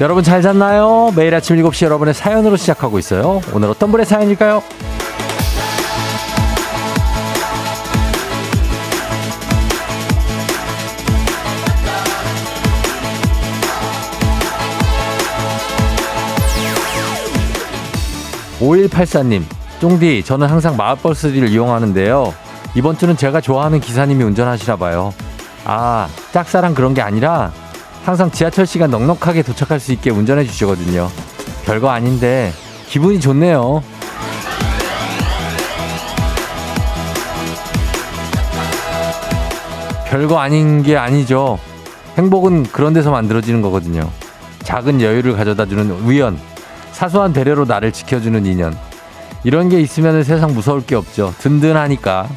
여러분 잘 잤나요? 매일 아침 7시 여러분의 사연으로 시작하고 있어요. 오늘 어떤 분의 사연일까요? 5184님, 쫑디, 저는 항상 마을버스를 이용하는데요. 이번 주는 제가 좋아하는 기사님이 운전하시나 봐요. 아, 짝사랑 그런 게 아니라 항상 지하철 시간 넉넉하게 도착할 수 있게 운전해 주시거든요. 별거 아닌데 기분이 좋네요. 별거 아닌 게 아니죠. 행복은 그런 데서 만들어지는 거거든요. 작은 여유를 가져다 주는 우연, 사소한 배려로 나를 지켜주는 인연. 이런 게 있으면 세상 무서울 게 없죠. 든든하니까.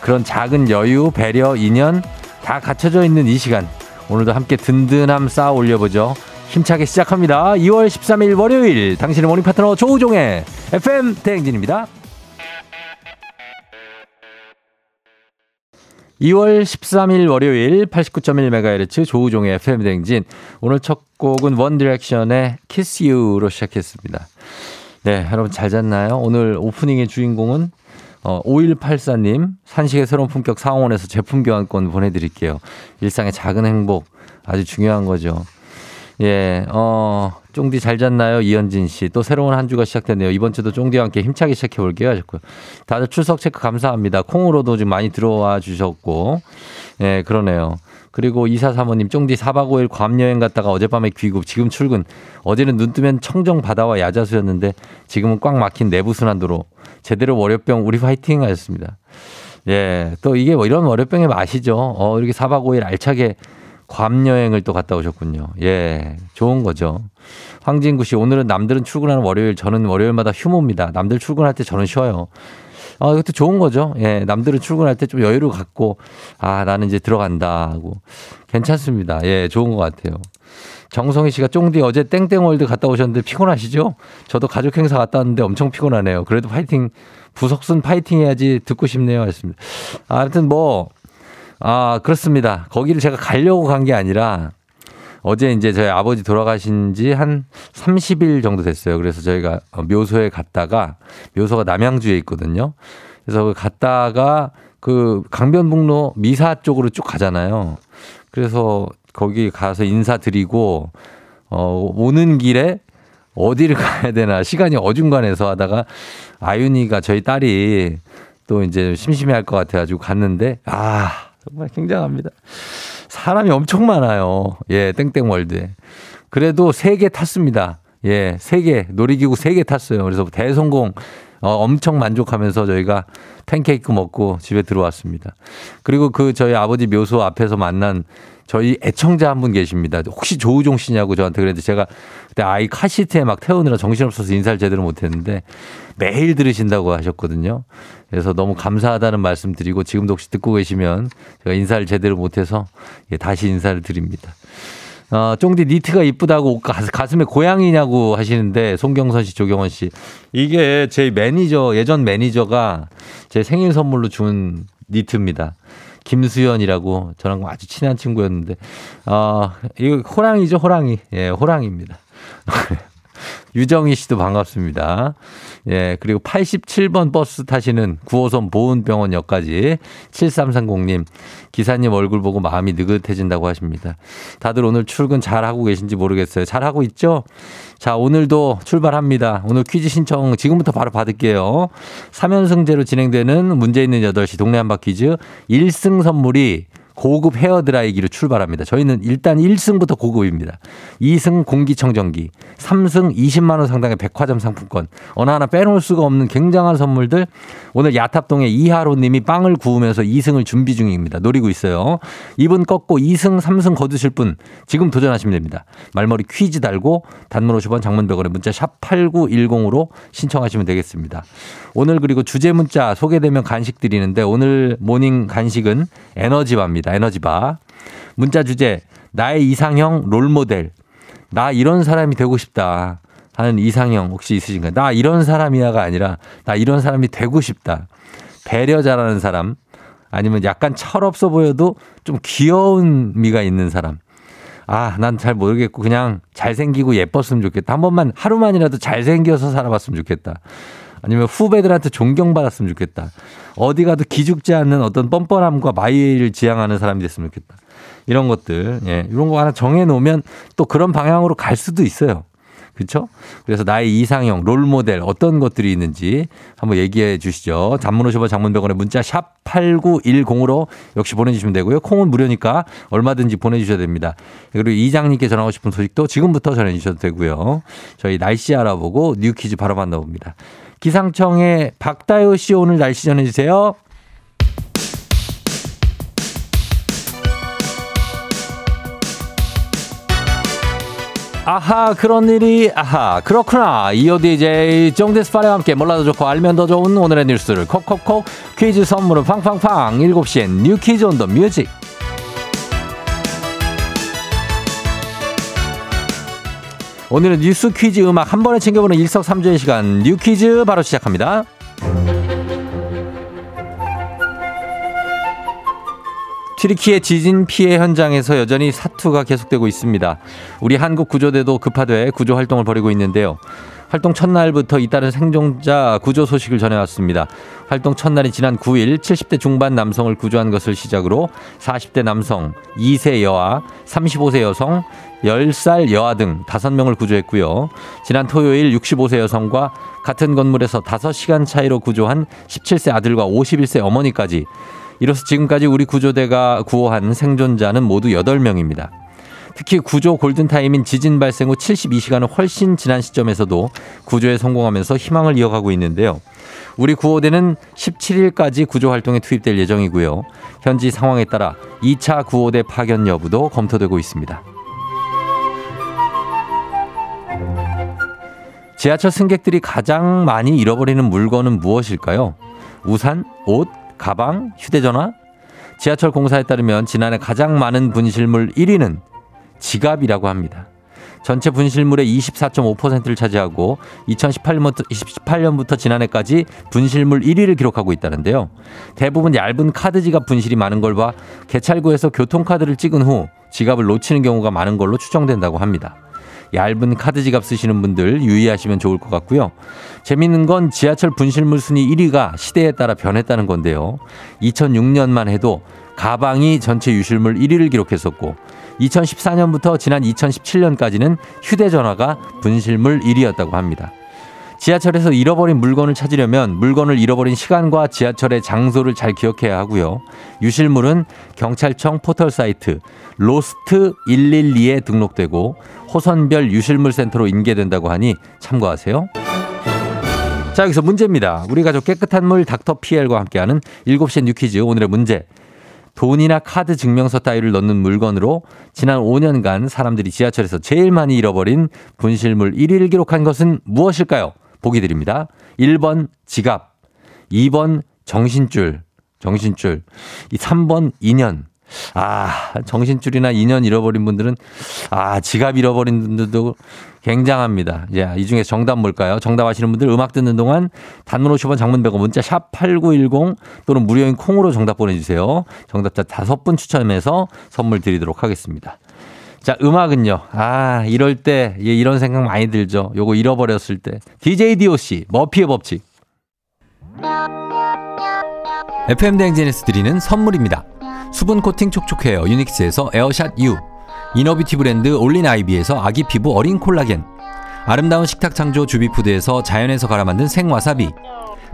그런 작은 여유, 배려, 인연 다 갖춰져 있는 이 시간. 오늘도 함께 든든함 쌓아 올려보죠. 힘차게 시작합니다. 2월 13일 월요일 당신의 morning 파트너 조우종의 FM 대행진입니다. 2월 13일 월요일 89.1MHz 조우종의 FM 대행진 오늘 첫 곡은 원 디렉션의 Kiss You로 시작했습니다. 네, 여러분 잘 잤나요? 오늘 오프닝의 주인공은 어, 5184님, 산식의 새로운 품격 상원에서 제품 교환권 보내드릴게요. 일상의 작은 행복, 아주 중요한 거죠. 예, 어, 쫑디 잘 잤나요? 이현진 씨. 또 새로운 한 주가 시작됐네요. 이번 주도 쫑디와 함께 힘차게 시작해 볼게요. 하셨고요. 다들 출석 체크 감사합니다. 콩으로도 지금 많이 들어와 주셨고. 예, 그러네요. 그리고 이사 사모님 쫑디 4박 5일 괌 여행 갔다가 어젯밤에 귀국 지금 출근. 어제는 눈 뜨면 청정 바다와 야자수였는데 지금은 꽉 막힌 내부 순환도로 제대로 월요병 우리 화이팅 하셨습니다. 예, 또 이게 뭐 이런 월요병의 맛이죠. 어, 이렇게 4박 5일 알차게 괌 여행을 또 갔다 오셨군요. 예, 좋은 거죠. 황진구 씨, 오늘은 남들은 출근하는 월요일, 저는 월요일마다 휴무입니다. 남들 출근할 때 저는 쉬어요. 아, 이것도 좋은 거죠. 예, 남들은 출근할 때 좀 여유를 갖고, 아, 나는 이제 들어간다 하고. 괜찮습니다. 예, 좋은 것 같아요. 정성희 씨가 쫑디 어제 땡땡월드 갔다 오셨는데 피곤하시죠? 저도 가족 행사 갔다 왔는데 엄청 피곤하네요. 그래도 파이팅, 부석순 파이팅 해야지 듣고 싶네요. 하셨습니다. 아무튼 뭐, 아, 그렇습니다. 거기를 제가 가려고 간 게 아니라 어제 이제 저희 아버지 돌아가신 지 한 30일 정도 됐어요. 그래서 저희가 묘소에 갔다가 묘소가 남양주에 있거든요. 그래서 갔다가 그 강변북로 미사 쪽으로 쭉 가잖아요. 그래서 거기 가서 인사드리고 어 오는 길에 어디를 가야 되나 시간이 어중간해서 하다가 아윤이가 저희 딸이 또 이제 심심해 할 것 같아가지고 갔는데 아 정말 굉장합니다. 사람이 엄청 많아요. 예, 땡땡월드에. 그래도 세 개 탔습니다. 예, 세 개, 놀이기구 세 개 탔어요. 그래서 대성공, 어, 엄청 만족하면서 저희가 팬케이크 먹고 집에 들어왔습니다. 그리고 그 저희 아버지 묘소 앞에서 만난 저희 애청자 한 분 계십니다. 혹시 조우종 씨냐고 저한테 그랬는데 제가 그때 아이 카시트에 막 태우느라 정신없어서 인사를 제대로 못했는데 매일 들으신다고 하셨거든요. 그래서 너무 감사하다는 말씀 드리고 지금도 혹시 듣고 계시면 제가 인사를 제대로 못해서 예, 다시 인사를 드립니다. 어, 쫑디 니트가 이쁘다고 가슴에 고양이냐고 하시는데 송경선 씨, 조경원 씨. 이게 제 매니저, 예전 매니저가 제 생일 선물로 준 니트입니다. 김수현이라고 저랑 아주 친한 친구였는데, 어, 이거 호랑이죠, 호랑이. 예, 호랑이입니다. 유정희 씨도 반갑습니다. 예, 그리고 87번 버스 타시는 9호선 보훈병원역까지 7330님, 기사님 얼굴 보고 마음이 느긋해진다고 하십니다. 다들 오늘 출근 잘 하고 계신지 모르겠어요. 잘 하고 있죠? 자, 오늘도 출발합니다. 오늘 퀴즈 신청 지금부터 바로 받을게요. 3연승제로 진행되는 문제 있는 8시 동네 한바 퀴즈 1승 선물이 고급 헤어드라이기로 출발합니다. 저희는 일단 1승부터 고급입니다. 2승 공기청정기, 3승 20만 원 상당의 백화점 상품권, 어느 하나 빼놓을 수가 없는 굉장한 선물들. 오늘 야탑동의 이하로 님이 빵을 구우면서 2승을 준비 중입니다. 노리고 있어요. 이분 꺾고 2승, 3승 거두실 분 지금 도전하시면 됩니다. 말머리 퀴즈 달고 단문 50원 장문백원에 문자 샵 8910으로 신청하시면 되겠습니다. 오늘 그리고 주제 문자 소개되면 간식 드리는데 오늘 morning 간식은 에너지바입니다. 에너지바. 문자 주제 나의 이상형 롤모델. 나 이런 사람이 되고 싶다. 하는 이상형 혹시 있으신가요? 나 이런 사람이야가 아니라 나 이런 사람이 되고 싶다. 배려 잘하는 사람 아니면 약간 철없어 보여도 좀 귀여운 미가 있는 사람 아, 난 잘 모르겠고 그냥 잘생기고 예뻤으면 좋겠다. 한 번만 하루만이라도 잘생겨서 살아봤으면 좋겠다. 아니면 후배들한테 존경받았으면 좋겠다. 어디 가도 기죽지 않는 어떤 뻔뻔함과 마이를 지향하는 사람이 됐으면 좋겠다. 이런 것들, 예, 이런 거 하나 정해 놓으면 또 그런 방향으로 갈 수도 있어요. 그렇죠? 그래서 나의 이상형, 롤 모델 어떤 것들이 있는지 한번 얘기해 주시죠. 단문 오십원 장문백원에 문자 샵 8910으로 역시 보내주시면 되고요. 콩은 무료니까 얼마든지 보내주셔야 됩니다. 그리고 이장님께 전하고 싶은 소식도 지금부터 전해주셔도 되고요. 저희 날씨 알아보고 뉴 퀴즈 바로 만나봅니다. 기상청의 박다효 씨 오늘 날씨 전해주세요. 아하 그런 일이 아하 그렇구나. 이오디제이 정데스파레와 함께 몰라도 좋고 알면 더 좋은 오늘의 뉴스를 콕콕콕 퀴즈 선물은 팡팡팡. 7시엔 뉴 퀴즈 on the music 오늘은 뉴스 퀴즈 음악 한 번에 챙겨보는 일석삼조의 시간 뉴 퀴즈 바로 시작합니다. 튀르키예 지진 피해 현장에서 여전히 사투가 계속되고 있습니다. 우리 한국 구조대도 급파돼 구조 활동을 벌이고 있는데요. 활동 첫날부터 잇따른 생존자 구조 소식을 전해왔습니다. 활동 첫날인 지난 9일 70대 중반 남성을 구조한 것을 시작으로 40대 남성, 2세 여아, 35세 여성, 10살 여아 등 5명을 구조했고요. 지난 토요일 65세 여성과 같은 건물에서 5시간 차이로 구조한 17세 아들과 51세 어머니까지 이로써 지금까지 우리 구조대가 구호한 생존자는 모두 8명입니다. 특히 구조 골든타임인 지진 발생 후 72시간을 훨씬 지난 시점에서도 구조에 성공하면서 희망을 이어가고 있는데요. 우리 구호대는 17일까지 구조 활동에 투입될 예정이고요. 현지 상황에 따라 2차 구호대 파견 여부도 검토되고 있습니다. 지하철 승객들이 가장 많이 잃어버리는 물건은 무엇일까요? 우산, 옷, 가방, 휴대전화? 지하철 공사에 따르면 지난해 가장 많은 분실물 1위는 지갑이라고 합니다. 전체 분실물의 24.5%를 차지하고 2018년부터, 2018년부터 지난해까지 분실물 1위를 기록하고 있다는데요. 대부분 얇은 카드 지갑 분실이 많은 걸 봐 개찰구에서 교통카드를 찍은 후 지갑을 놓치는 경우가 많은 걸로 추정된다고 합니다. 얇은 카드 지갑 쓰시는 분들 유의하시면 좋을 것 같고요. 재밌는 건 지하철 분실물 순위 1위가 시대에 따라 변했다는 건데요. 2006년만 해도 가방이 전체 유실물 1위를 기록했었고 2014년부터 지난 2017년까지는 휴대전화가 분실물 1위였다고 합니다. 지하철에서 잃어버린 물건을 찾으려면 물건을 잃어버린 시간과 지하철의 장소를 잘 기억해야 하고요. 유실물은 경찰청 포털 사이트 Lost 112에 등록되고 호선별 유실물 센터로 인계된다고 하니 참고하세요. 자, 여기서 문제입니다. 우리 가족 깨끗한 물 닥터 PL과 함께하는 7시 뉴퀴즈 오늘의 문제. 돈이나 카드 증명서 따위를 넣는 물건으로 지난 5년간 사람들이 지하철에서 제일 많이 잃어버린 분실물 1위를 기록한 것은 무엇일까요? 보기 드립니다. 1번 지갑, 2번 정신줄, 정신줄, 3번 인연. 아, 정신줄이나 인연 잃어버린 분들은 아, 지갑 잃어버린 분들도 굉장합니다. 예, 이 중에 정답 뭘까요? 정답 아시는 분들 음악 듣는 동안 단문 50원 장문 100원 문자 샵 8910 또는 무료인 콩으로 정답 보내주세요. 정답자 다섯 분 추첨해서 선물 드리도록 하겠습니다. 자, 음악은요. 아, 이럴 때 예, 이런 생각 많이 들죠. 요거 잃어버렸을 때. DJ DOC 머피의 법칙. FM 대행진에서 드리는 선물입니다. 수분 코팅 촉촉 헤어 유닉스에서 에어샷 U inner beauty 브랜드 올린 아이비에서 아기 피부 어린 콜라겐 아름다운 식탁 창조 주비푸드에서 자연에서 갈아 만든 생와사비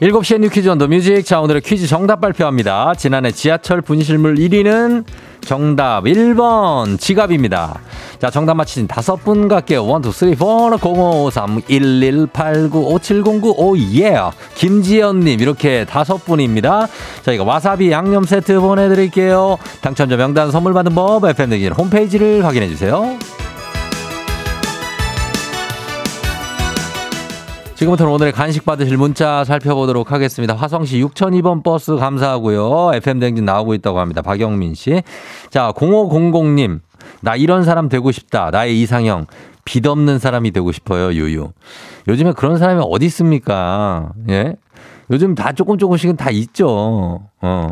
7시에 뮤 퀴즈 on the music. 자, 오늘의 퀴즈 정답 발표합니다. 지난해 지하철 분실물 1위는 정답 1번 지갑입니다. 자, 정답 맞히신 다섯 분 갈게요. 1, 2, 3, 4, 0, 5, 3, 1, 1, 8, 9, 5, 7, 0, 9, 오, 예. 김지연님, 이렇게 다섯 분입니다. 자, 이거 와사비 양념 세트 보내드릴게요. 당첨자 명단 선물 받는 법, FM댕진 홈페이지를 확인해주세요. 지금부터는 오늘의 간식 받으실 문자 살펴보도록 하겠습니다. 화성시 6002번 버스 감사하고요. FM댕진 나오고 있다고 합니다. 박영민 씨. 자, 0500님. 나 이런 사람 되고 싶다. 나의 이상형. 빚 없는 사람이 되고 싶어요. 유유. 요즘에 그런 사람이 어디 있습니까? 예? 요즘 다 조금 조금씩은 다 있죠. 어.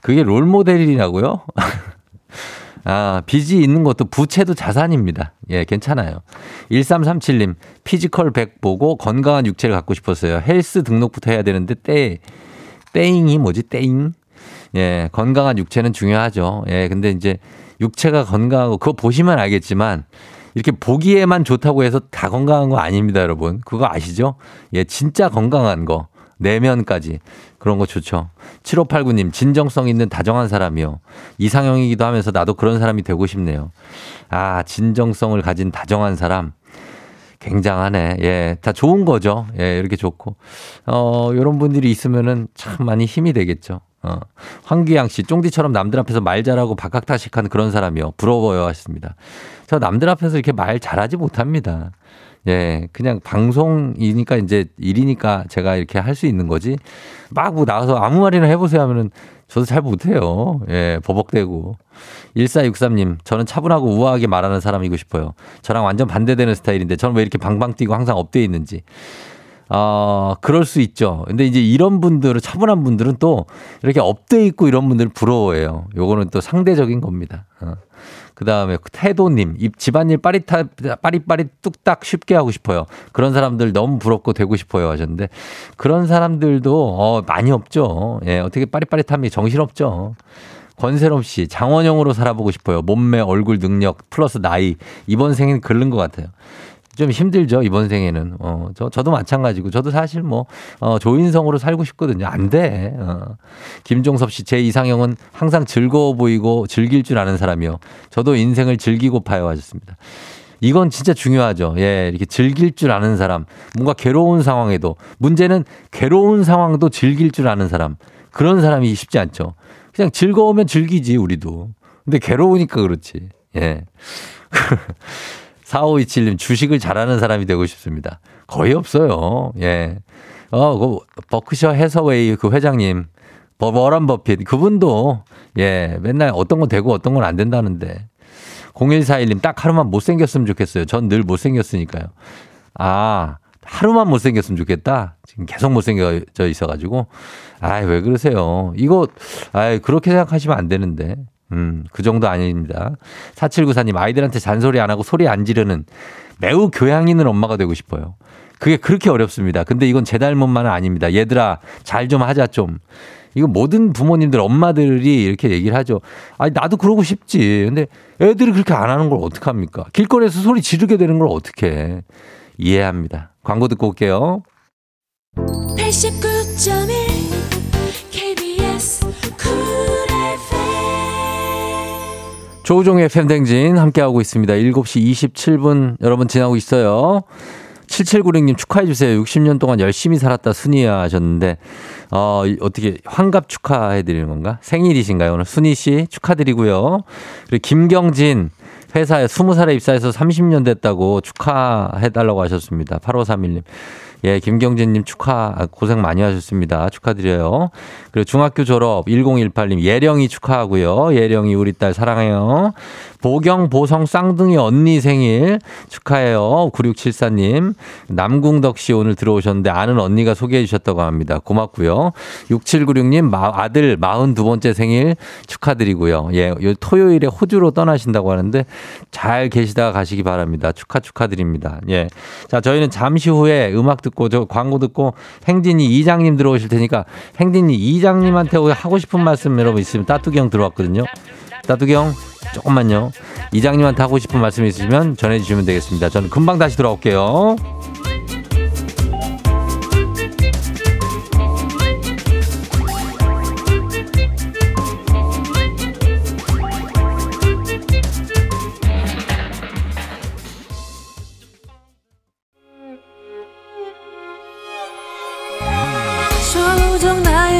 그게 롤 모델이라고요? 아, 빚이 있는 것도 부채도 자산입니다. 예, 괜찮아요. 1337님, 피지컬 100 보고 건강한 육체를 갖고 싶었어요. 헬스 등록부터 해야 되는데, 때, 땡이 뭐지, 땡? 예, 건강한 육체는 중요하죠. 예, 근데 이제 육체가 건강하고, 그거 보시면 알겠지만, 이렇게 보기에만 좋다고 해서 다 건강한 거 아닙니다, 여러분. 그거 아시죠? 예, 진짜 건강한 거. 내면까지. 그런 거 좋죠. 7589님, 진정성 있는 다정한 사람이요. 이상형이기도 하면서 나도 그런 사람이 되고 싶네요. 아, 진정성을 가진 다정한 사람. 굉장하네. 예, 다 좋은 거죠. 예, 이렇게 좋고. 어, 요런 분들이 있으면은 참 많이 힘이 되겠죠. 어. 황기양 씨, 쫑디처럼 남들 앞에서 말 잘하고 박학다식한 그런 사람이요. 부러워요 하셨습니다. 저 남들 앞에서 이렇게 말 잘하지 못합니다. 예, 그냥 방송이니까 이제 일이니까 제가 이렇게 할 수 있는 거지. 막 뭐 나와서 아무 말이나 해보세요 하면은 저도 잘 못해요. 예, 버벅대고. 1463님, 저는 차분하고 우아하게 말하는 사람이고 싶어요. 저랑 완전 반대되는 스타일인데 저는 왜 이렇게 방방 뛰고 항상 up돼 있는지. 어, 그럴 수 있죠. 근데 이제 이런 분들은, 차분한 분들은 또 이렇게 up돼 있고 이런 분들 부러워해요. 요거는 또 상대적인 겁니다. 어. 그 다음에 태도님, 입 집안일 빠릿하, 빠릿빠릿 뚝딱 쉽게 하고 싶어요. 그런 사람들 너무 부럽고 되고 싶어요 하셨는데 그런 사람들도 어, 많이 없죠. 예, 어떻게 빠릿빠릿함이 정신없죠. 권세롬 씨, 장원영으로 살아보고 싶어요. 몸매, 얼굴, 능력, 플러스 나이. 이번 생엔 글른 것 같아요. 좀 힘들죠 이번 생에는 어, 저 저도 마찬가지고 저도 사실 뭐 어, 조인성으로 살고 싶거든요 안 돼. 어. 김종섭 씨 제 이상형은 항상 즐거워 보이고 즐길 줄 아는 사람이요. 저도 인생을 즐기고 파요 하셨습니다. 이건 진짜 중요하죠. 예, 이렇게 즐길 줄 아는 사람. 뭔가 괴로운 상황에도 문제는 괴로운 상황도 즐길 줄 아는 사람. 그런 사람이 쉽지 않죠. 그냥 즐거우면 즐기지 우리도. 근데 괴로우니까 그렇지. 예. 4527님 주식을 잘하는 사람이 되고 싶습니다. 거의 없어요. 예. 어, 그 버크셔 해서웨이 그 회장님, 버런 버핏 그분도 예, 맨날 어떤 건 되고 어떤 건 안 된다는데. 0141님 딱 하루만 못생겼으면 좋겠어요. 전 늘 못생겼으니까요. 아, 하루만 못생겼으면 좋겠다. 지금 계속 못생겨져 있어가지고. 아이, 왜 그러세요? 이거, 아이, 그렇게 생각하시면 안 되는데. 음, 그 정도 아닙니다. 4794님, 아이들한테 잔소리 안 하고 소리 안 지르는 매우 교양 있는 엄마가 되고 싶어요. 그게 그렇게 어렵습니다. 근데 이건 제 닮은만은 아닙니다. 얘들아, 잘 좀 하자 좀. 이거 모든 부모님들, 엄마들이 이렇게 얘기를 하죠. 아니, 나도 그러고 싶지. 근데 애들이 그렇게 안 하는 걸 어떡합니까? 길거리에서 소리 지르게 되는 걸 어떻게 이해합니다. 광고 듣고 올게요. 89.1 조우종의 팬댕진 함께하고 있습니다. 7시 27분 여러분 지나고 있어요. 7796님 축하해주세요. 60년 동안 열심히 살았다 순이야 하셨는데, 어, 어떻게 환갑 축하해드리는 건가? 생일이신가요? 오늘 순이 씨 축하드리고요. 그리고 김경진 회사에 20살에 입사해서 30년 됐다고 축하해달라고 하셨습니다. 8531님. 예, 김경진님 축하, 아, 고생 많이 하셨습니다. 축하드려요. 그리고 중학교 졸업 1018님, 예령이 축하하고요. 예령이 우리 딸 사랑해요. 보경, 보성, 쌍둥이 언니 생일 축하해요. 9674님. 남궁덕 씨 오늘 들어오셨는데 아는 언니가 소개해 주셨다고 합니다. 고맙고요. 6796님, 아들 42번째 생일 축하드리고요. 예, 토요일에 호주로 떠나신다고 하는데 잘 계시다가 가시기 바랍니다. 축하 축하드립니다. 예. 자, 저희는 잠시 후에 음악 듣고 저 광고 듣고 행진이 이장님 들어오실 테니까 행진이 이장님한테 하고 싶은 말씀 여러분 있으면 따뚜기 형 들어왔거든요. 따뚜기 형 조금만요. 이장님한테 하고 싶은 말씀 있으시면 전해주시면 되겠습니다. 저는 금방 다시 돌아올게요.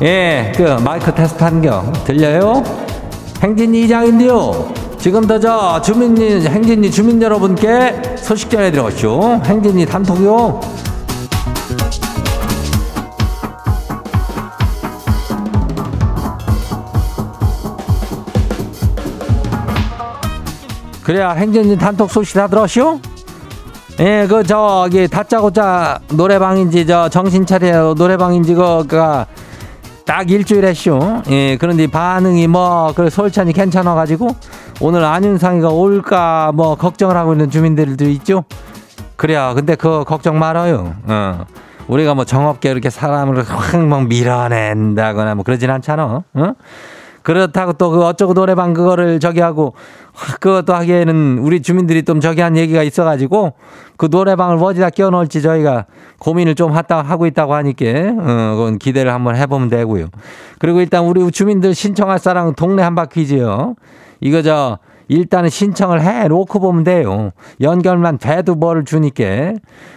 예, 그 마이크 테스트 한겨 들려요? 행진이 이장인데요. 지금부터 저 주민님, 행진이 주민 여러분께 소식 전해드려오시오. 행진이 단톡요. 그래야 행진이 단톡 소식 다 들었시오? 예, 그 저기 다짜고짜 노래방인지 저 정신 차려 노래방인지 그가 딱 일주일 했쇼. 예, 그런데 반응이 뭐, 그래, 솔찬이 괜찮아가지고, 오늘 안윤상이가 올까, 뭐, 걱정을 하고 있는 주민들도 있죠? 그래요. 근데 그 걱정 말아요. 어. 우리가 뭐 정없게 이렇게 사람을 확막 밀어낸다거나 뭐 그러진 않잖아. 어? 그렇다고 또 그 어쩌고 노래방 그거를 저기 하고 그것도 하기에는 우리 주민들이 좀 저기 한 얘기가 있어가지고 그 노래방을 어디다 끼워놓을지 저희가 고민을 좀 하다 하고 있다고 하니까 어, 그건 기대를 한번 해보면 되고요. 그리고 일단 우리 주민들 신청할 사람 동네 한바퀴지요. 이거 저 일단은 신청을 해 놓고 보면 돼요. 연결만 돼도 뭐를 주니까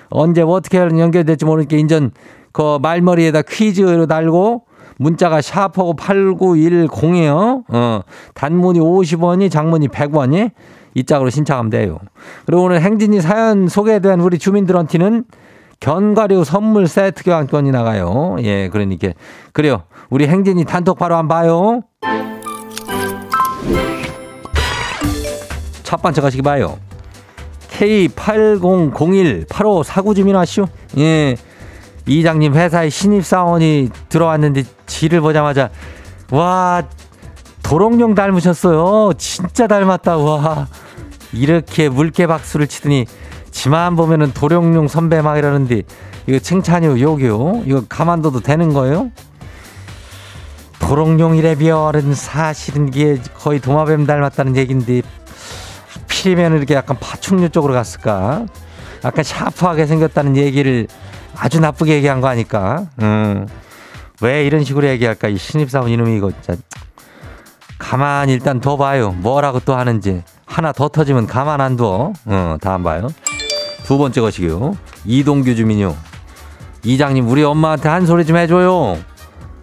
언제 어떻게 연결될지 모르니까 인전 그 말머리에다 퀴즈로 달고 문자가 샤프하고 8910이에요. 어, 단문이 50원이 장문이 100원이 이 짝으로 신청하면 돼요. 그리고 오늘 행진이 사연 소개된 우리 주민들한테는 견과류 선물 세트 교환권이 나가요. 예, 그러니까 그래요. 우리 행진이 단톡 바로 한번 봐요. 첫 번째 가시기 봐요. K80018549 주민하시오. 예. 이장님 회사에 신입사원이 들어왔는데 지를 보자마자 와 도롱뇽 닮으셨어요. 진짜 닮았다. 와 이렇게 물개 박수를 치더니 지만 보면은 도롱뇽 선배 막 이러는데 이거 칭찬이요 욕이요? 이거 가만둬도 되는 거예요? 도롱뇽이래 비얼은 사실은 이게 거의 도마뱀 닮았다는 얘긴데 필이면 이렇게 약간 파충류 쪽으로 갔을까? 약간 샤프하게 생겼다는 얘기를 아주 나쁘게 얘기한 거 아닐까? 음. 왜 이런 식으로 얘기할까? 이 신입사원 이놈이 이거 진짜. 가만 일단 둬 봐요. 뭐라고 또 하는지. 하나 더 터지면 가만 안 둬. 어, 다음 봐요. 두 번째 것이요. 이동규 주민요. 이장님, 우리 엄마한테 한 소리 좀 해줘요.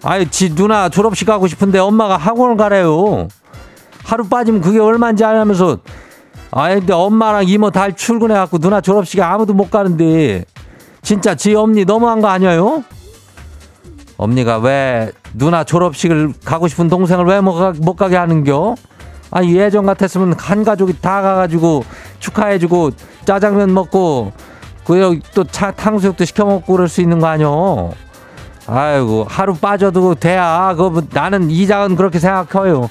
아유, 지 누나 졸업식 가고 싶은데 엄마가 학원을 가래요. 하루 빠지면 그게 얼마인지 알면서. 아이, 근데 엄마랑 이모 달 출근해갖고 누나 졸업식에 아무도 못 가는데. 진짜 지 엄니 너무한 거 아니에요? 엄니가 왜 누나 졸업식을 가고 싶은 동생을 왜 못 가게 하는겨? 아니 예전 같았으면 한 가족이 다 가가지고 축하해주고 짜장면 먹고 그또 차 탕수육도 시켜 먹고 그럴 수 있는 거 아니요? 아이고 하루 빠져도 돼야 그뭐 나는 이장은 그렇게 생각해요.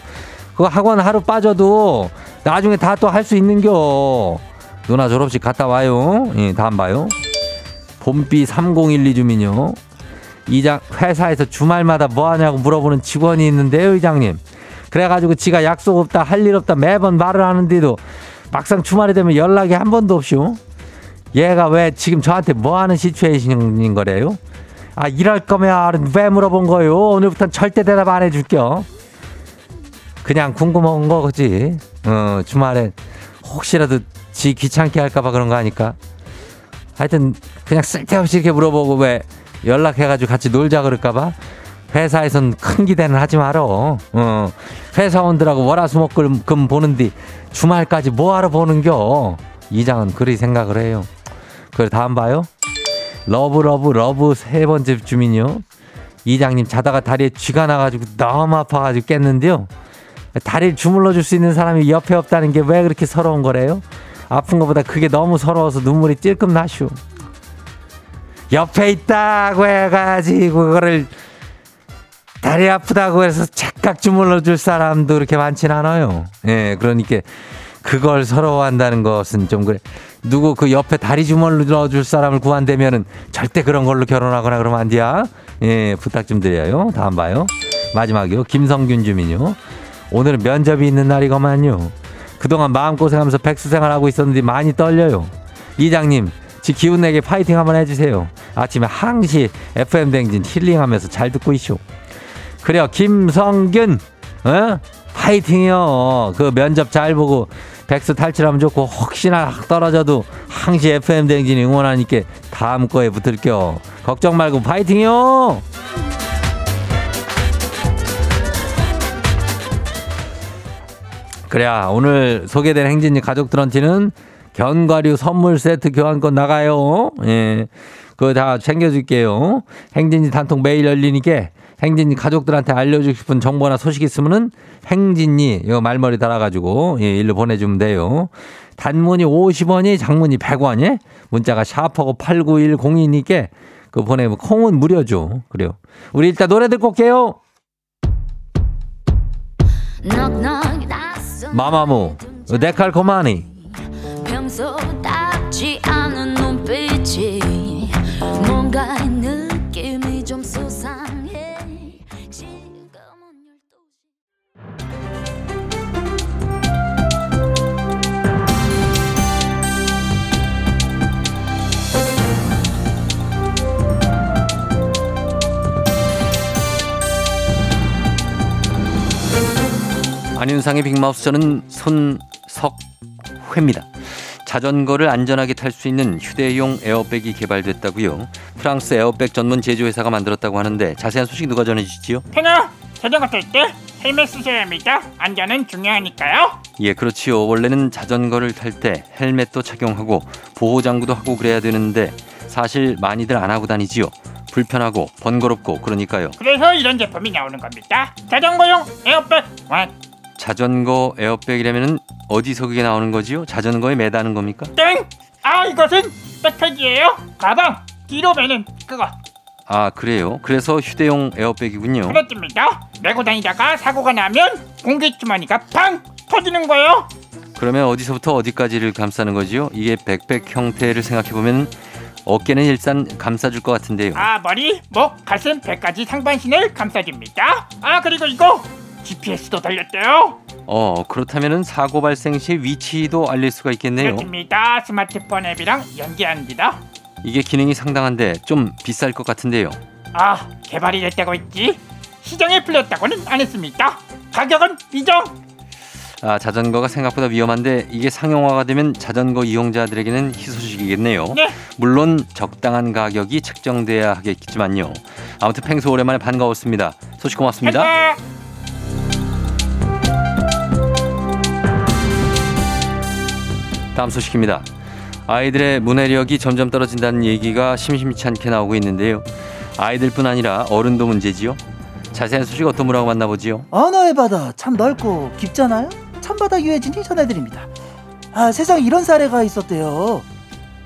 그 학원 하루 빠져도 나중에 다 또 할 수 있는겨. 누나 졸업식 갔다 와요. 예, 다음 봐요. 봄비 3012 주민요. 이장 회사에서 주말마다 뭐 하냐고 물어보는 직원이 있는데요, 이장님. 그래가지고 지가 약속 없다 할 일 없다 매번 말을 하는데도 막상 주말이 되면 연락이 한 번도 없이요. 얘가 왜 지금 저한테 뭐 하는 시츄에이션인 거래요? 아 이럴 거면 왜 물어본 거요? 오늘부터는 절대 대답 안 해줄게요. 그냥 궁금한 거지. 어 주말에 혹시라도 지 귀찮게 할까봐 그런 거 아니까. 하여튼 그냥 쓸데없이 이렇게 물어보고 왜 연락해가지고 같이 놀자 그럴까봐 회사에선 큰 기대는 하지 말어. 어, 회사원들하고 월화수목금 보는데 주말까지 뭐하러 보는겨? 이장은 그리 생각을 해요. 그래 다음 봐요. love love love 세 번째 주민요. 이장님 자다가 다리에 쥐가 나가지고 너무 아파가지고 깼는데요. 다리를 주물러 줄 수 있는 사람이 옆에 없다는 게 왜 그렇게 서러운 거래요? 아픈 것보다 그게 너무 서러워서 눈물이 찔끔 나슈. 옆에 있다고 해가지고 그거를 다리 아프다고 해서 착각 주물러 줄 사람도 그렇게 많진 않아요. 예, 그러니까 그걸 서러워한다는 것은 좀 그래. 누구 그 옆에 다리 주물러 줄 사람을 구한다면은 절대 그런 걸로 결혼하거나 그러면 안 돼야. 예, 부탁 좀 드려요. 다음 봐요. 마지막이요. 김성균 주민요. 오늘은 면접이 있는 날이거만요. 그동안 마음고생하면서 백수 생활하고 있었는데 많이 떨려요. 이장님, 지 기운 내게 파이팅 한번 해주세요. 아침에 항시 FM 댕진 힐링하면서 잘 듣고 있쇼. 그래요, 김성균, 어? 파이팅이요. 그 면접 잘 보고 백수 탈출하면 좋고 혹시나 떨어져도 항시 FM 댕진 응원하니까 다음 거에 붙을게요. 걱정 말고 파이팅이요. 그래야 오늘 소개된 행진이 가족들한테는 견과류 선물 세트 교환권 나가요. 예. 그거 다 챙겨줄게요. 행진이 단통 매일 열리니까 행진이 가족들한테 알려주고 싶은 정보나 소식 있으면은 행진이 이거 말머리 달아가지고 예, 일로 보내주면 돼요. 단문이 50원이 장문이 100원이 문자가 샤프하고 8910이니까 그거 보내면 콩은 무료죠. 그래요. 우리 일단 노래 듣고 올게요. 마마무 데칼코마니 평소답지 않은 눈빛이 뭔가 느낌이 좀 수상해 지금은 12시 안윤상의 빅마우스 저는 손석회입니다. 자전거를 안전하게 탈 수 있는 휴대용 에어백이 개발됐다고요. 프랑스 에어백 전문 제조회사가 만들었다고 하는데 자세한 소식 누가 전해주시지요? 팽아 자전거 탈 때 헬멧 쓰셔야 합니다. 안전은 중요하니까요. 예, 그렇지요. 원래는 자전거를 탈 때 헬멧도 착용하고 보호 장구도 하고 그래야 되는데 사실 많이들 안 하고 다니지요. 불편하고 번거롭고 그러니까요. 그래서 이런 제품이 나오는 겁니다. 자전거용 에어백 완. 자전거 에어백이라면은 어디서 그게 나오는 거지요? 자전거에 매다는 겁니까? 땡! 아 이것은 백팩이에요. 가방 뒤로 매는 그거. 아 그래요? 그래서 휴대용 에어백이군요. 그렇습니다. 메고 다니다가 사고가 나면 공기 주머니가 팡 터지는 거예요. 그러면 어디서부터 어디까지를 감싸는 거지요? 이게 백팩 형태를 생각해 보면 어깨는 일단 감싸줄 것 같은데요. 아 머리, 목, 가슴, 배까지 상반신을 감싸줍니다. 아 그리고 이거 GPS도 달렸대요. 어 그렇다면은 사고 발생 시 위치도 알릴 수가 있겠네요. 그렇습니다. 스마트폰 앱이랑 연계합니다. 이게 기능이 상당한데 좀 비쌀 것 같은데요. 아 개발이 됐다고 했지 시장에 풀렸다고는 안 했습니다. 가격은 미정. 아 자전거가 생각보다 위험한데 이게 상용화가 되면 자전거 이용자들에게는 희소식이겠네요. 네. 물론 적당한 가격이 책정돼야 하겠지만요. 아무튼 팽소 오랜만에 반가웠습니다. 소식 고맙습니다. 가자. 다음 소식입니다. 아이들의 문해력이 점점 떨어진다는 얘기가 심심치 않게 나오고 있는데요. 아이들뿐 아니라 어른도 문제지요. 자세한 소식 어떤 분하고 만나보지요. 언어의 바다 참 넓고 깊잖아요. 참바다 유해진이 전해드립니다. 아 세상에 이런 사례가 있었대요.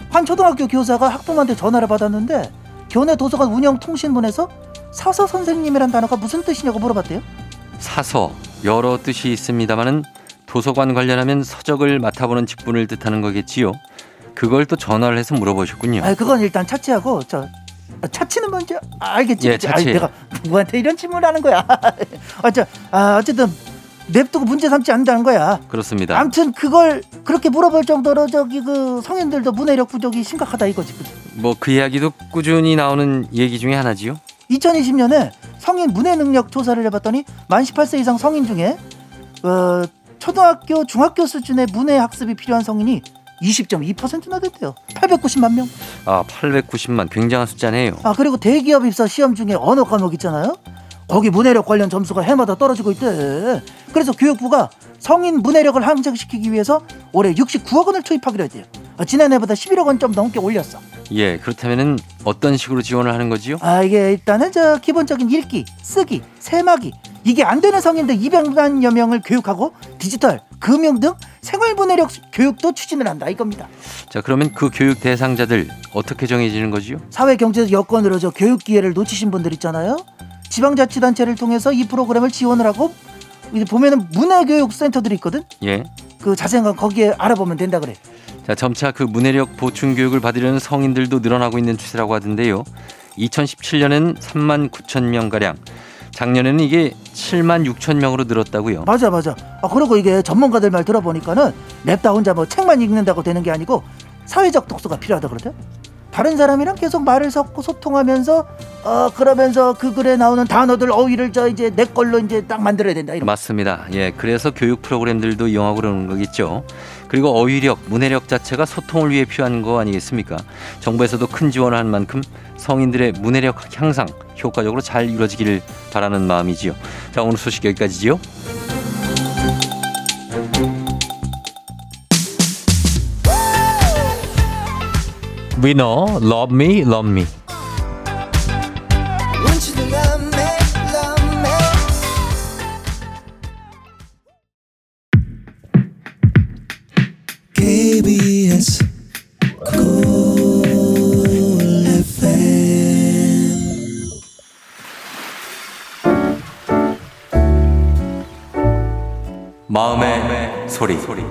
한 초등학교 교사가 학부모한테 전화를 받았는데 교내 도서관 운영 통신문에서 사서 선생님이란 단어가 무슨 뜻이냐고 물어봤대요. 사서 여러 뜻이 있습니다만은 도서관 관련하면 서적을 맡아보는 직분을 뜻하는 거겠지요. 그걸 또 전화를 해서 물어보셨군요. 아, 그건 일단 차치하고 저 아, 차치는 뭔지 알겠지? 예, 차치. 아이, 내가 누구한테 이런 질문하는 거야? 어쩌, 아, 어쨌든 냅두고 문제 삼지 않는다는 거야. 그렇습니다. 아무튼 그걸 그렇게 물어볼 정도로 저기 그 성인들도 문해력 부족이 심각하다 이거지. 뭐 그 이야기도 꾸준히 나오는 얘기 중에 하나지요. 2020년에 성인 문해 능력 조사를 해봤더니 만 18세 이상 성인 중에 어, 초등학교, 중학교 수준의 문해 학습이 필요한 성인이 20.2%나 됐대요. 890만 명. 아, 890만 굉장한 숫자네요. 아 그리고 대기업 입사 시험 중에 언어 과목 있잖아요. 거기 문해력 관련 점수가 해마다 떨어지고 있대. 그래서 교육부가 성인 문해력을 향상시키기 위해서 올해 69억 원을 투입하기로 했대요. 아, 지난해보다 11억 원 좀 넘게 올렸어. 예, 그렇다면은 어떤 식으로 지원을 하는 거지요? 아 이게 일단은 저 기본적인 읽기, 쓰기, 세마기 이게 안 되는 성인들 200만여 명을 교육하고 디지털, 금융 등 생활 문해력 교육도 추진을 한다 이겁니다. 자, 그러면 그 교육 대상자들 어떻게 정해지는 거지요? 사회 경제적 여건으로 저 교육 기회를 놓치신 분들 있잖아요. 지방자치단체를 통해서 이 프로그램을 지원을 하고 이제 보면은 문화교육센터들이 있거든. 예. 그 자세한 건 거기에 알아보면 된다 그래. 자, 점차 그 문해력 보충 교육을 받으려는 성인들도 늘어나고 있는 추세라고 하던데요. 2017년엔 3만 9천 명 가량, 작년에는 이게 7만 6천 명으로 늘었다고요. 맞아 맞아. 아 그리고 이게 전문가들 말 들어보니까는 냅다 혼자 뭐 책만 읽는다고 되는 게 아니고 사회적 독서가 필요하다 그러대. 다른 사람이랑 계속 말을 섞고 소통하면서 어 그러면서 그 글에 나오는 단어들 어휘를 저 이제 내 걸로 이제 딱 만들어야 된다 이런. 맞습니다. 예, 그래서 교육 프로그램들도 이용하고 그러는 거겠죠. 그리고 어휘력, 문해력 자체가 소통을 위해 필요한 거 아니겠습니까? 정부에서도 큰 지원을 한 만큼 성인들의 문해력 향상 효과적으로 잘 이루어지기를 바라는 마음이지요. 자, 오늘 소식 여기까지지요. 위너, love me, love me. KBS Cool FM 마음의, 소리.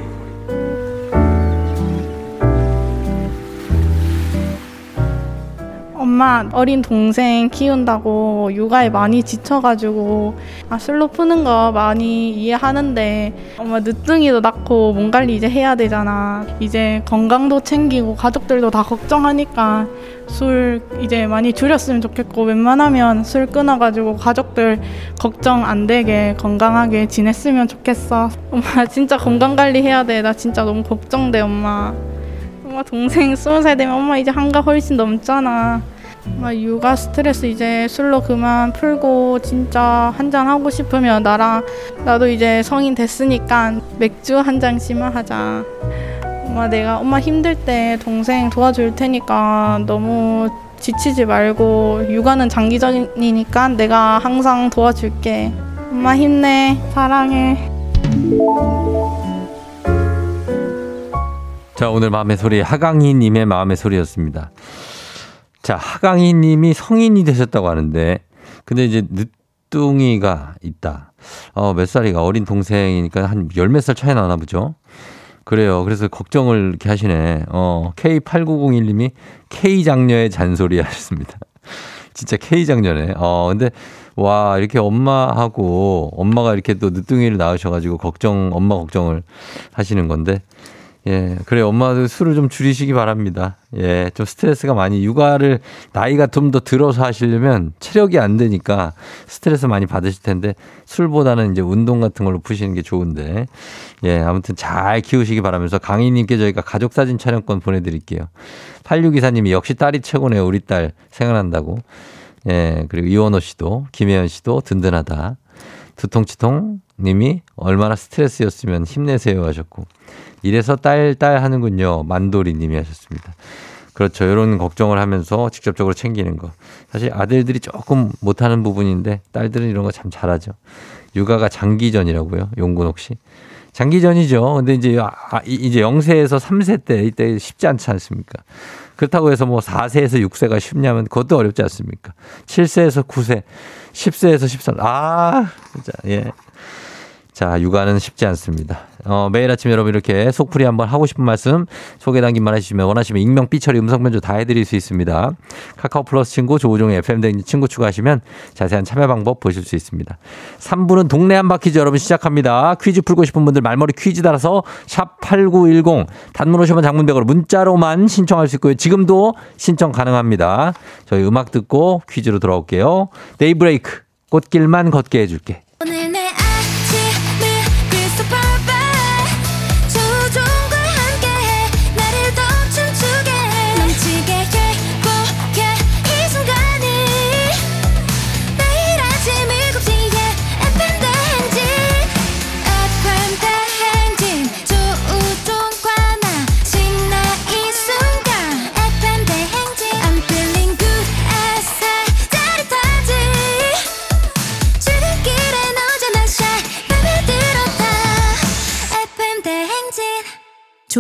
어린 동생 키운다고 육아에 많이 지쳐가지고 아 술로 푸는 거 많이 이해하는데 엄마 늦둥이도 낳고 몸 관리 이제 해야 되잖아. 이제 건강도 챙기고 가족들도 다 걱정하니까 술 이제 많이 줄였으면 좋겠고 웬만하면 술 끊어가지고 가족들 걱정 안 되게 건강하게 지냈으면 좋겠어. 엄마 진짜 건강 관리 해야 돼. 나 진짜 너무 걱정돼 엄마. 엄마 동생 스무 살 되면 엄마 이제 한가 훨씬 넘잖아. 육아 스트레스 이제 술로 그만 풀고 진짜 한잔 하고 싶으면 나랑 나도 이제 성인 됐으니까 맥주 한 잔씩만 하자. 엄마 내가 엄마 힘들 때 동생 도와줄 테니까 너무 지치지 말고 육아는 장기전이니까 내가 항상 도와줄게. 엄마 힘내. 사랑해. 자, 오늘 마음의 소리 하강희 님의 마음의 소리였습니다. 자, 하강희 님이 성인이 되셨다고 하는데 근데 이제 늦둥이가 있다. 어, 몇 살이가 어린 동생이니까 한 열 몇 살 차이 나나 보죠. 그래요. 그래서 걱정을 이렇게 하시네. 어, K8901 님이 K 장녀의 잔소리 하셨습니다. 진짜 K 장녀네. 어, 근데 와, 이렇게 엄마하고 엄마가 이렇게 또 늦둥이를 낳으셔가지고 걱정, 엄마 걱정을 하시는 건데 예, 그래 엄마도 술을 좀 줄이시기 바랍니다. 예, 좀 스트레스가 많이 육아를 나이가 좀 더 들어서 하시려면 체력이 안 되니까 스트레스 많이 받으실 텐데 술보다는 이제 운동 같은 걸로 푸시는 게 좋은데 예, 아무튼 잘 키우시기 바라면서 강희님께 저희가 가족 사진 촬영권 보내드릴게요. 8624님이 역시 딸이 최고네요. 우리 딸 생각난다고. 예, 그리고 이원호 씨도 김혜연 씨도 든든하다. 두통치통 님이 얼마나 스트레스였으면 힘내세요 하셨고 이래서 딸, 딸 하는군요. 만도리 님이 하셨습니다. 그렇죠. 이런 걱정을 하면서 직접적으로 챙기는 거. 사실 아들들이 조금 못하는 부분인데 딸들은 이런 거 참 잘하죠. 육아가 장기전이라고요. 용군옥 씨. 장기전이죠. 근데 이제, 아, 이제 0세에서 3세 때 이때 쉽지 않지 않습니까? 그렇다고 해서 뭐 4세에서 6세가 쉽냐면 그것도 어렵지 않습니까? 7세에서 9세, 10세에서 13. 아, 진짜, 예. 자, 육아는 쉽지 않습니다. 어, 매일 아침 여러분 이렇게 속풀이 한번 하고 싶은 말씀 소개 담긴 말 해주시면 원하시면 익명, 삐처리, 음성 변조 다 해드릴 수 있습니다. 카카오 플러스 친구 조우종의 FM 댕진 친구 추가하시면 자세한 참여 방법 보실 수 있습니다. 3부는 동네 한바퀴즈 여러분 시작합니다. 퀴즈 풀고 싶은 분들 말머리 퀴즈 달아서 샵 8910 단문 50원 장문 백 원 문자로만 신청할 수 있고요. 지금도 신청 가능합니다. 저희 음악 듣고 퀴즈로 돌아올게요. 데이브레이크 꽃길만 걷게 해줄게.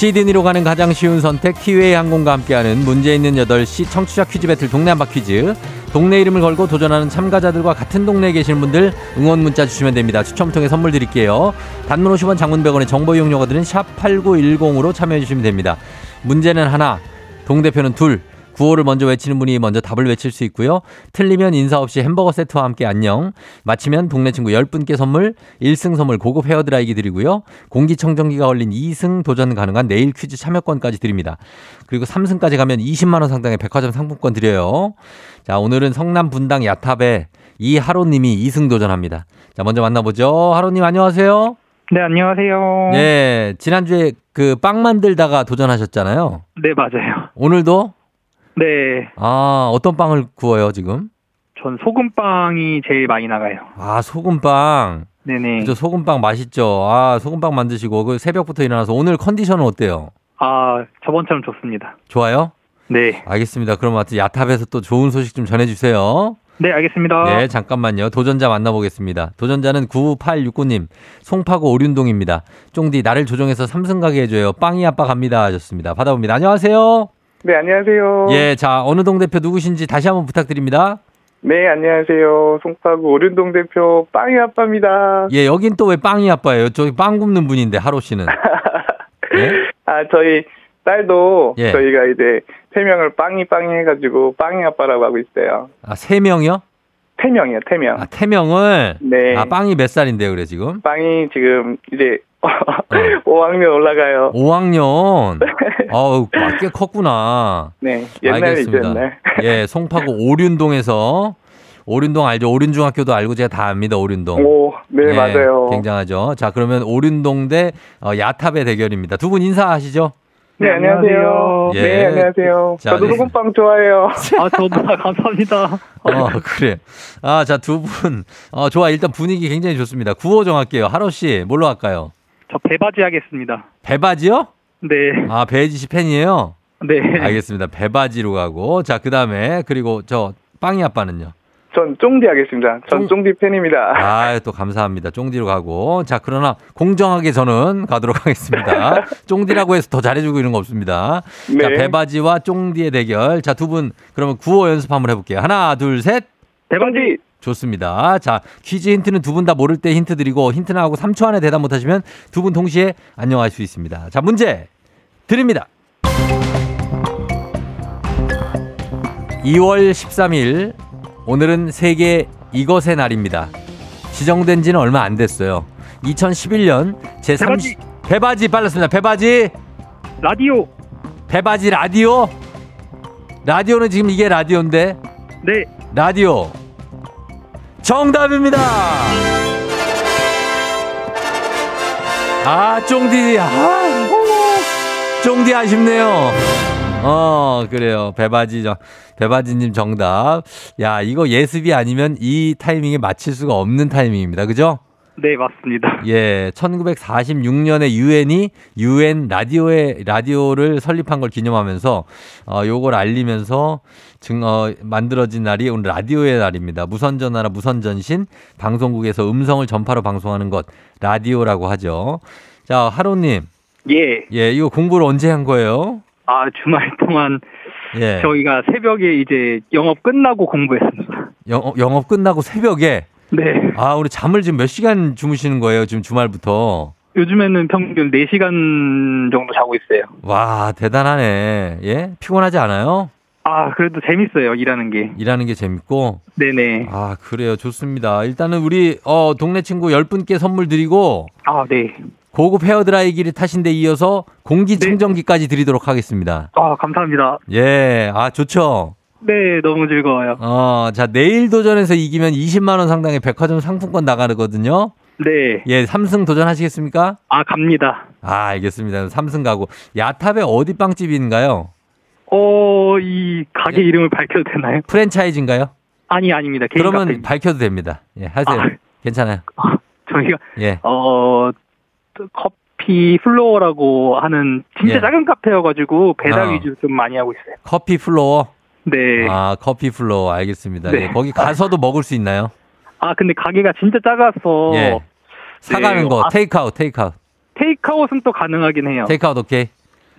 시드니로 가는 가장 쉬운 선택 티웨이 항공과 함께하는 문제 있는 8시 청취자 퀴즈 배틀 동네 한바 퀴즈 동네 이름을 걸고 도전하는 참가자들과 같은 동네에 계시는 분들 응원 문자 주시면 됩니다. 추첨 통해 선물 드릴게요. 단문 50원 장문 100원의 정보 이용료가 드는 샵 8910으로 참여해 주시면 됩니다. 문제는 하나, 동대표는 둘, 구호를 먼저 외치는 분이 먼저 답을 외칠 수 있고요. 틀리면 인사 없이 햄버거 세트와 함께 안녕. 마치면 동네 친구 10분께 선물, 1승 선물 고급 헤어드라이기 드리고요. 공기청정기가 걸린 2승 도전 가능한 내일 퀴즈 참여권까지 드립니다. 그리고 3승까지 가면 20만 원 상당의 백화점 상품권 드려요. 자, 오늘은 성남 분당 야탑에 이하로 님이 2승 도전합니다. 자, 먼저 만나보죠. 하로 님 안녕하세요. 네, 안녕하세요. 네, 지난주에 그 빵 만들다가 도전하셨잖아요. 네, 맞아요. 오늘도 네, 아, 어떤 빵을 구워요, 지금? 전 소금빵이 제일 많이 나가요. 아, 소금빵. 네네. 그죠, 소금빵 맛있죠. 아, 소금빵 만드시고 그 새벽부터 일어나서 오늘 컨디션은 어때요? 아, 저번처럼 좋습니다. 좋아요? 네. 알겠습니다. 그럼 하여튼 야탑에서 또 좋은 소식 좀 전해 주세요. 네, 알겠습니다. 네, 잠깐만요. 도전자 만나보겠습니다. 도전자는 9869님, 송파구 오륜동입니다. 쫑디, 나를 조정해서 삼승 가게 해줘요. 빵이 아빠 갑니다. 하셨습니다. 받아봅니다. 안녕하세요. 네, 안녕하세요. 예, 자, 어느 동 대표 누구신지 다시 한번 부탁드립니다. 네, 안녕하세요. 송파구 오륜동 대표 빵이 아빠입니다. 예, 여긴 또 왜 빵이 아빠예요? 저기 빵 굽는 분인데, 하로 씨는. 예? 아, 저희 딸도 예. 저희가 이제 세 명을 빵이 빵이 해가지고 빵이 아빠라고 하고 있어요. 아, 세 명이요? 태명이요, 태명. 아, 태명을? 네. 아, 빵이 몇 살인데요, 그래, 지금? 빵이 지금 이제 네. 5학년 올라가요. 5학년. 어우, 꽤 컸구나. 네, 옛날이죠, 알겠습니다. 옛날. 예, 송파구 오륜동에서 오륜동 알죠? 오륜중학교도 알고 제가 다 압니다. 오륜동. 오, 네, 예, 맞아요. 굉장하죠. 자, 그러면 오륜동 대 어, 야탑의 대결입니다. 두 분 인사하시죠? 네, 안녕하세요. 예. 네, 안녕하세요. 자, 저도 네. 소금빵 좋아해요. 아, 저도 감사합니다. 어, 그래. 아, 자, 두 분. 어, 좋아. 일단 분위기 굉장히 좋습니다. 구호 정할게요. 하로 씨, 뭘로 할까요? 저 배바지 하겠습니다. 배바지요? 네. 아, 배지 씨 팬이에요? 네. 알겠습니다. 배바지로 가고. 자, 그 다음에, 그리고 저, 빵이 아빠는요? 전 쫑디 하겠습니다. 전 쫑- 쫑디 팬입니다. 아, 또 감사합니다. 쫑디로 가고. 자, 그러나 공정하게 저는 가도록 하겠습니다. 쫑디라고 해서 더 잘해주고 이런 거 없습니다. 자, 네. 배바지와 쫑디의 대결. 자, 두 분, 그러면 구호 연습 한번 해볼게요. 하나, 둘, 셋. 쫑디! 좋습니다. 자, 퀴즈 힌트는 두 분 다 모를 때 힌트 드리고 힌트 나하고 3초 안에 대답 못 하시면 두 분 동시에 안녕할 수 있습니다. 자, 문제 드립니다. 2월 13일 오늘은 세계 이것의 날입니다. 지정된 지는 얼마 안 됐어요. 2011년 제30 배바지 빨랐습니다. 배바지 라디오. 배바지 라디오 라디오는 지금 이게 라디오인데 네. 라디오 정답입니다. 아 쫑디 아 쫑디 아쉽네요. 어 그래요 배바지 정 배바지님 정답. 야 이거 예습이 아니면 이 타이밍에 맞힐 수가 없는 타이밍입니다. 그죠? 네, 맞습니다. 예, 1946년에 유엔이 유엔 라디오에 라디오를 설립한 걸 기념하면서 어 요걸 알리면서 증 어, 만들어진 날이 오늘 라디오의 날입니다. 무선 전화나 무선 전신 방송국에서 음성을 전파로 방송하는 것 라디오라고 하죠. 자, 하루 님. 예. 예, 이거 공부를 언제 한 거예요? 아, 주말 동안 예. 저희가 새벽에 이제 영업 끝나고 공부했습니다. 영, 영업 끝나고 새벽에 네. 아, 우리 잠을 지금 몇 시간 주무시는 거예요? 지금 주말부터. 요즘에는 평균 4시간 정도 자고 있어요. 와, 대단하네. 예? 피곤하지 않아요? 아, 그래도 재밌어요, 일하는 게. 일하는 게 재밌고. 네네. 아, 그래요. 좋습니다. 일단은 우리, 어, 동네 친구 10분께 선물 드리고, 아, 네. 고급 헤어드라이기를 타신 데 이어서 공기청정기까지 드리도록 하겠습니다. 아, 감사합니다. 예, 아, 좋죠? 네, 너무 즐거워요. 어, 자, 내일 도전에서 이기면 20만원 상당의 백화점 상품권 나가거든요. 네. 예, 삼승 도전하시겠습니까? 아, 갑니다. 아, 알겠습니다. 삼승 가고. 야탑의 어디 빵집인가요? 어, 이 가게 이름을 밝혀도 되나요? 프랜차이즈인가요? 아니, 아닙니다. 그러면 카페입니다. 밝혀도 됩니다. 예, 하세요. 아. 괜찮아요. 저희가 예. 어 커피 플로어라고 하는 진짜 예. 작은 카페여가지고 배달 어. 위주로 좀 많이 하고 있어요. 커피 플로어. 네. 아, 아, 커피 플로어. 알겠습니다. 네. 예, 거기 가서도 먹을 수 있나요? 근데 가게가 진짜 작아서 예. 사가는 네. 거. 아. 테이크아웃, 테이크아웃. 테이크아웃은 또 가능하긴 해요. 테이크아웃 오케이.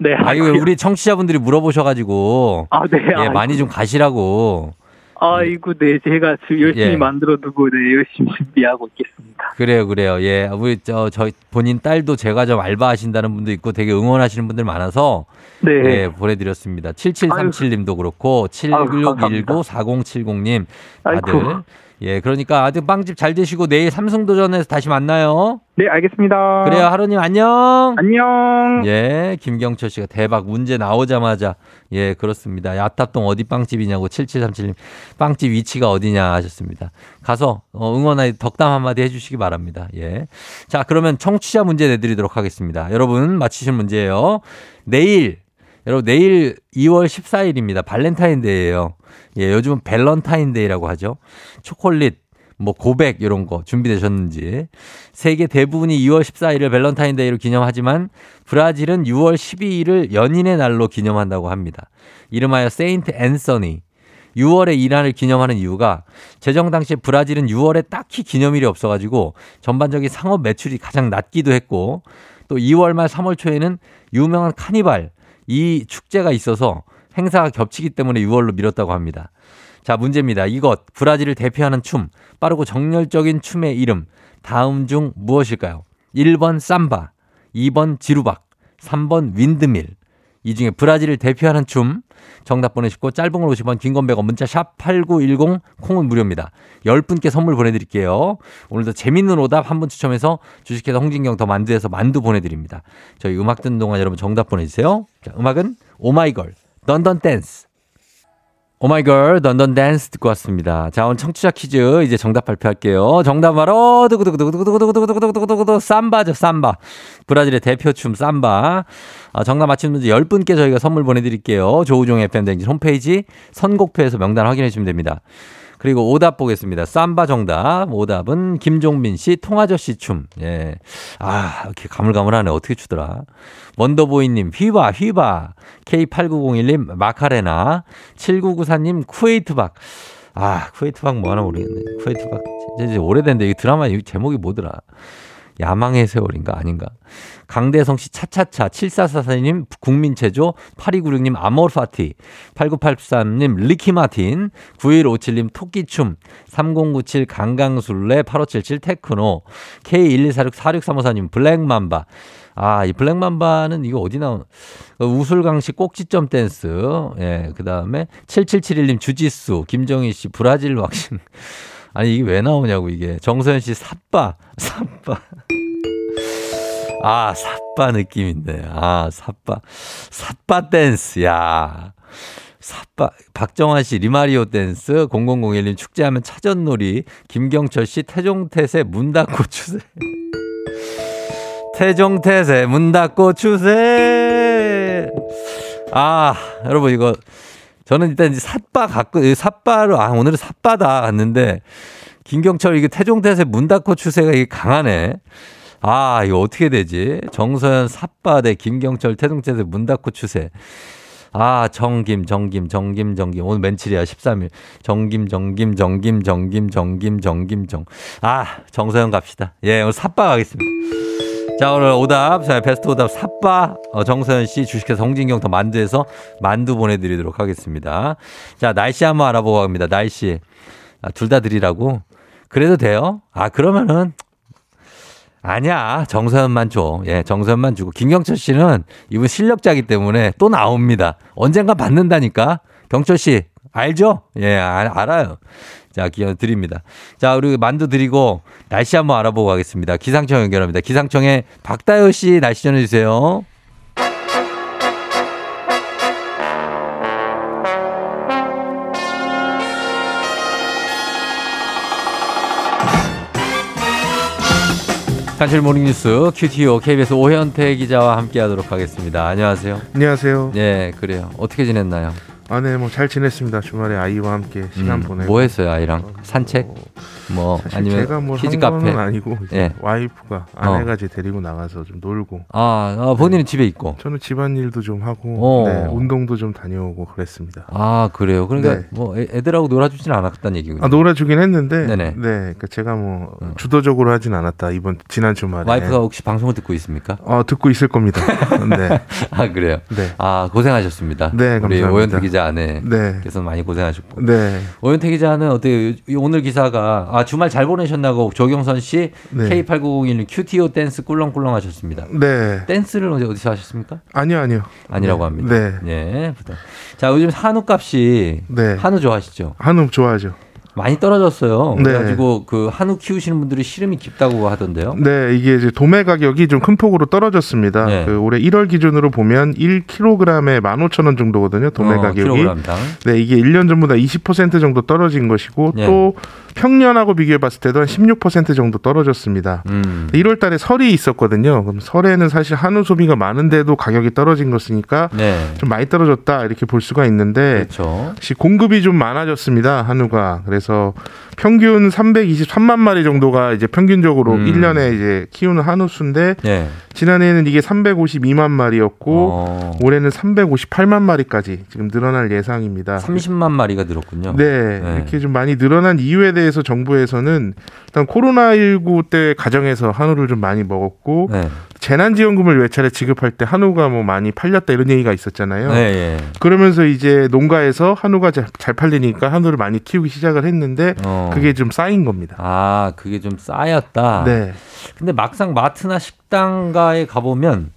네. 아, 이거 우리 청취자분들이 물어보셔가지고. 아, 네. 예, 아이고. 많이 좀 가시라고. 아이고, 네. 제가 지금 열심히 예. 만들어 두고 네 열심히 준비하고 있겠습니다. 그래요, 그래요. 예. 우리, 저, 저, 본인 딸도 제가 좀 알바하신다는 분도 있고 되게 응원하시는 분들 많아서. 네. 예, 보내드렸습니다. 7737님도 그렇고, 감사합니다. 7619-4070님 다들. 아이고. 예, 그러니까 아주 빵집 잘 되시고 내일 삼성도전에서 다시 만나요. 네, 알겠습니다. 그래요, 하루님 안녕. 안녕. 예, 김경철 씨가 대박 문제 나오자마자 예, 그렇습니다. 야탑동 어디 빵집이냐고 7737님 빵집 위치가 어디냐 하셨습니다. 가서 어, 응원의 덕담 한마디 해주시기 바랍니다. 예. 자, 그러면 청취자 문제 내드리도록 하겠습니다. 여러분 맞히실 문제예요. 내일 여러분 내일 2월 14일입니다. 발렌타인데이예요. 예, 요즘은 밸런타인데이라고 하죠. 초콜릿 뭐 고백 이런 거 준비되셨는지 세계 대부분이 2월 14일을 밸런타인데이로 기념하지만 브라질은 6월 12일을 연인의 날로 기념한다고 합니다. 이름하여 세인트 앤서니 6월의 이날을 기념하는 이유가 제정 당시에 브라질은 6월에 딱히 기념일이 없어가지고 전반적인 상업 매출이 가장 낮기도 했고 또 2월 말 3월 초에는 유명한 카니발 이 축제가 있어서 행사가 겹치기 때문에 6월로 미뤘다고 합니다. 자, 문제입니다. 이것, 브라질을 대표하는 춤, 빠르고 정열적인 춤의 이름, 다음 중 무엇일까요? 1번 삼바, 2번 지루박, 3번 윈드밀. 이 중에 브라질을 대표하는 춤, 정답 보내시고 짧은 걸 50원, 긴건 100원, 문자 샵 8910, 콩은 무료입니다. 10분께 선물 보내드릴게요. 오늘도 재밌는 오답 한 분 추첨해서 주식회사 홍진경 더 만두에서 만두 보내드립니다. 저희 음악 듣는 동안 여러분 정답 보내주세요. 자, 음악은 오마이걸, Dun Dun Dance. 오마이걸 Dun Dun Dance 듣고 왔습니다. 자, 오늘 청취자 퀴즈 이제 정답 발표할게요. 정답 바로 두구두구두구두구두구두구두구두구두구두구 삼바죠, 삼바. 브라질의 대표춤 삼바. 아, 정답 맞히는 분들 10분께 저희가 선물 보내드릴게요. 조우종 FM 댕진 홈페이지 선곡표에서 명단 확인해 주시면 됩니다. 그리고 오답 보겠습니다. 삼바 정답. 오답은 김종민 씨, 통아저씨 춤. 예. 아, 이렇게 가물가물하네. 어떻게 추더라. 원더보이님, 휘바, 휘바. K8901님, 마카레나. 7994님, 쿠웨이트박. 아, 쿠웨이트박 뭐 하나 모르겠네. 쿠웨이트박. 이제, 오래된데, 이 드라마 이 제목이 뭐더라. 야망의 세월인가 아닌가. 강대성 씨 차차차 7444님 국민체조 8296님 아모르파티 8983님 리키마틴 9157님 토끼춤 3097 강강술래 8577 테크노 K1246 4635님 블랙맘바 아, 이 블랙맘바는 이거 어디 나온, 우술강씨 꼭지점 댄스. 예, 그 다음에 7771님 주지수, 김정희 씨 브라질 왁싱. 아니, 이게 왜 나오냐고, 이게. 정서연 씨 삿바, 삿바. 아, 삿바 느낌인데. 아, 삿바. 삿바 댄스, 야. 삿바, 박정환 씨 리마리오 댄스, 0001님 축제하면 차전놀이, 김경철 씨 태종태세 문 닫고 추세. 태종태세 문 닫고 추세. 아, 여러분 이거 저는 일단 삿바 갖고 삿바로 아 오늘은 삿바다 갔는데 김경철 이게 태종대세 문 닫고 추세가 이게 강하네. 아, 이거 어떻게 되지? 정서연 삿바 대 김경철 태종대세 문 닫고 추세. 아, 정김, 정김, 정김, 정김. 오늘 맨칠이야, 13일. 정김, 정김, 정김, 정김, 정김, 정김, 정. 아, 정서연 갑시다. 예, 오늘 삿바 가겠습니다. 자, 오늘 오답, 자, 베스트 오답 삿바, 어, 정서연 씨, 주식회사 홍진경 더 만두에서 만두 보내드리도록 하겠습니다. 자, 날씨 한번 알아보고 갑니다. 날씨. 아, 둘 다 드리라고? 그래도 돼요? 아, 그러면은, 아니야. 정서연만 줘. 예, 정서연만 주고. 김경철 씨는 이분 실력자기 때문에 또 나옵니다. 언젠가 받는다니까. 경철 씨, 알죠? 예, 아, 알아요. 자, 기원 드립니다. 자, 우리 만두 드리고 날씨 한번 알아보고 가겠습니다. 기상청 연결합니다. 기상청에 박다효 씨 날씨 전해주세요. 간실 morning뉴스 QTO KBS 오현태 기자와 함께하도록 하겠습니다. 안녕하세요. 안녕하세요. 네, 그래요. 어떻게 지냈나요? 아, 네, 뭐 잘 지냈습니다. 주말에 아이와 함께 시간 음, 보내고. 뭐 했어요, 아이랑? 산책? 뭐 아니면 제가 뭐 kids 한 카페? 아니고 예. 와이프가 아내가 이제 데리고 나가서 좀 놀고. 아, 아, 본인은 집에 있고. 저는 집안일도 좀 하고 어. 네, 운동도 좀 다녀오고 그랬습니다. 아, 그래요. 그러니까 네. 뭐 애- 애들하고 놀아주지는 않았다는 얘기군요. 아, 놀아주긴 했는데, 네네. 네, 그러니까 제가 뭐 주도적으로 하진 않았다 이번 지난 주말에. 와이프가 혹시 방송을 듣고 있습니까? 어 듣고 있을 겁니다. 네, 아, 그래요. 네, 아, 고생하셨습니다. 네, 우리 감사합니다. 오현태 기자 아내. 네, 께서 많이 고생하셨고. 네, 오현태 기자는 어때요? 오늘 기사가 아, 주말 잘 보내셨나고 조경선 씨 네. K8001 QTO 댄스 꿀렁꿀렁 하셨습니다. 네. 댄스를 어디- 어디서 하셨습니까? 아니요, 아니요. 아니라고 네, 합니다. 네, 예. 자, 요즘 한우 값이 네. 한우 좋아하시죠? 한우 좋아하죠. 많이 떨어졌어요. 네. 그래가지고 그 한우 키우시는 분들이 시름이 깊다고 하던데요. 네, 이게 이제 도매 가격이 좀 큰 폭으로 떨어졌습니다. 네. 그 올해 1월 기준으로 보면 1kg에 15,000원 정도거든요. 도매 어, 가격이. 킬로그램당. 네, 이게 1년 전보다 20% 정도 떨어진 것이고 네. 또 평년하고 비교해 봤을 때도 한 16% 정도 떨어졌습니다. 음. 1월 달에 설이 있었거든요. 그럼 설에는 사실 한우 소비가 많은데도 가격이 떨어진 것이니까 네. 좀 많이 떨어졌다 이렇게 볼 수가 있는데 그렇죠. 공급이 좀 많아졌습니다. 한우가. 그래서 평균 323만 마리 정도가 이제 평균적으로 음. 1년에 이제 키우는 한우 수인데 네. 지난해에는 이게 352만 마리였고 어, 올해는 358만 마리까지 지금 늘어날 예상입니다. 30만 마리가 늘었군요. 네, 네. 이렇게 좀 많이 늘어난 이유에 대해서 정부에서는 일단 코로나 19 때 가정에서 한우를 좀 많이 먹었고 네. 재난지원금을 몇 차례 지급할 때 한우가 뭐 많이 팔렸다 이런 얘기가 있었잖아요. 네. 예. 그러면서 이제 농가에서 한우가 잘, 잘 팔리니까 한우를 많이 키우기 시작을 했는데 어. 그게 좀 쌓인 겁니다. 아, 그게 좀 쌓였다. 네. 근데 막상 마트나 식당가에 가보면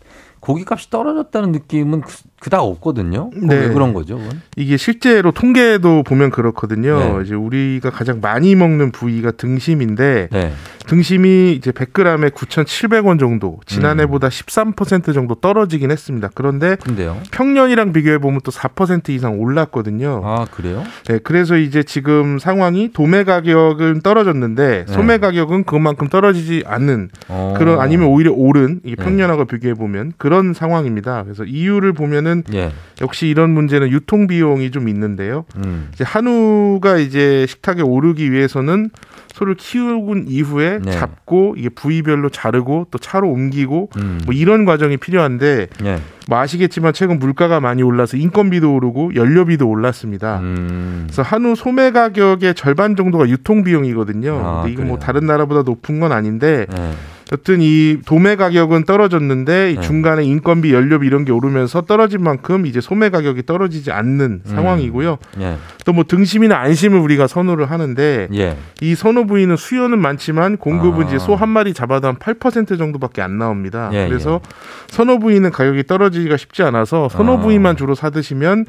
고기값이 떨어졌다는 느낌은 그, 그닥 없거든요. 네. 왜 그런 거죠? 그건? 이게 실제로 통계도 보면 그렇거든요. 네. 이제 우리가 가장 많이 먹는 부위가 등심인데 네. 등심이 이제 100g에 9,700원 정도 지난해보다 음. 13% 정도 떨어지긴 했습니다. 그런데 근데요. 평년이랑 비교해 보면 또 4% 이상 올랐거든요. 아, 그래요? 네, 그래서 이제 지금 상황이 도매 가격은 떨어졌는데 네. 소매 가격은 그만큼 떨어지지 않는 어. 그런 아니면 오히려 오른 이게 네. 평년하고 비교해 보면 그런 상황입니다. 그래서 이유를 보면은 예. 역시 이런 문제는 유통 비용이 좀 있는데요. 음. 이제 한우가 이제 식탁에 오르기 위해서는 소를 키우군 이후에 네. 잡고 이게 부위별로 자르고 또 차로 옮기고 음. 뭐 이런 과정이 필요한데 예. 뭐 아시겠지만 최근 물가가 많이 올라서 인건비도 오르고 연료비도 올랐습니다. 음. 그래서 한우 소매 가격의 절반 정도가 유통 비용이거든요. 아, 근데 이게 뭐? 다른 나라보다 높은 건 아닌데 예. 여튼 이 도매 가격은 떨어졌는데 이 네. 중간에 인건비, 연료비 이런 게 오르면서 떨어진 만큼 이제 소매 가격이 떨어지지 않는 음. 상황이고요. 예. 또뭐 등심이나 안심을 우리가 선호를 하는데 예. 이 선호 부위는 수요는 많지만 공급은 아. 이제 소 한 마리 잡아도 한 8% 정도밖에 안 나옵니다. 예, 그래서 선호 부위는 가격이 떨어지기가 쉽지 않아서 선호 아. 부위만 주로 사 드시면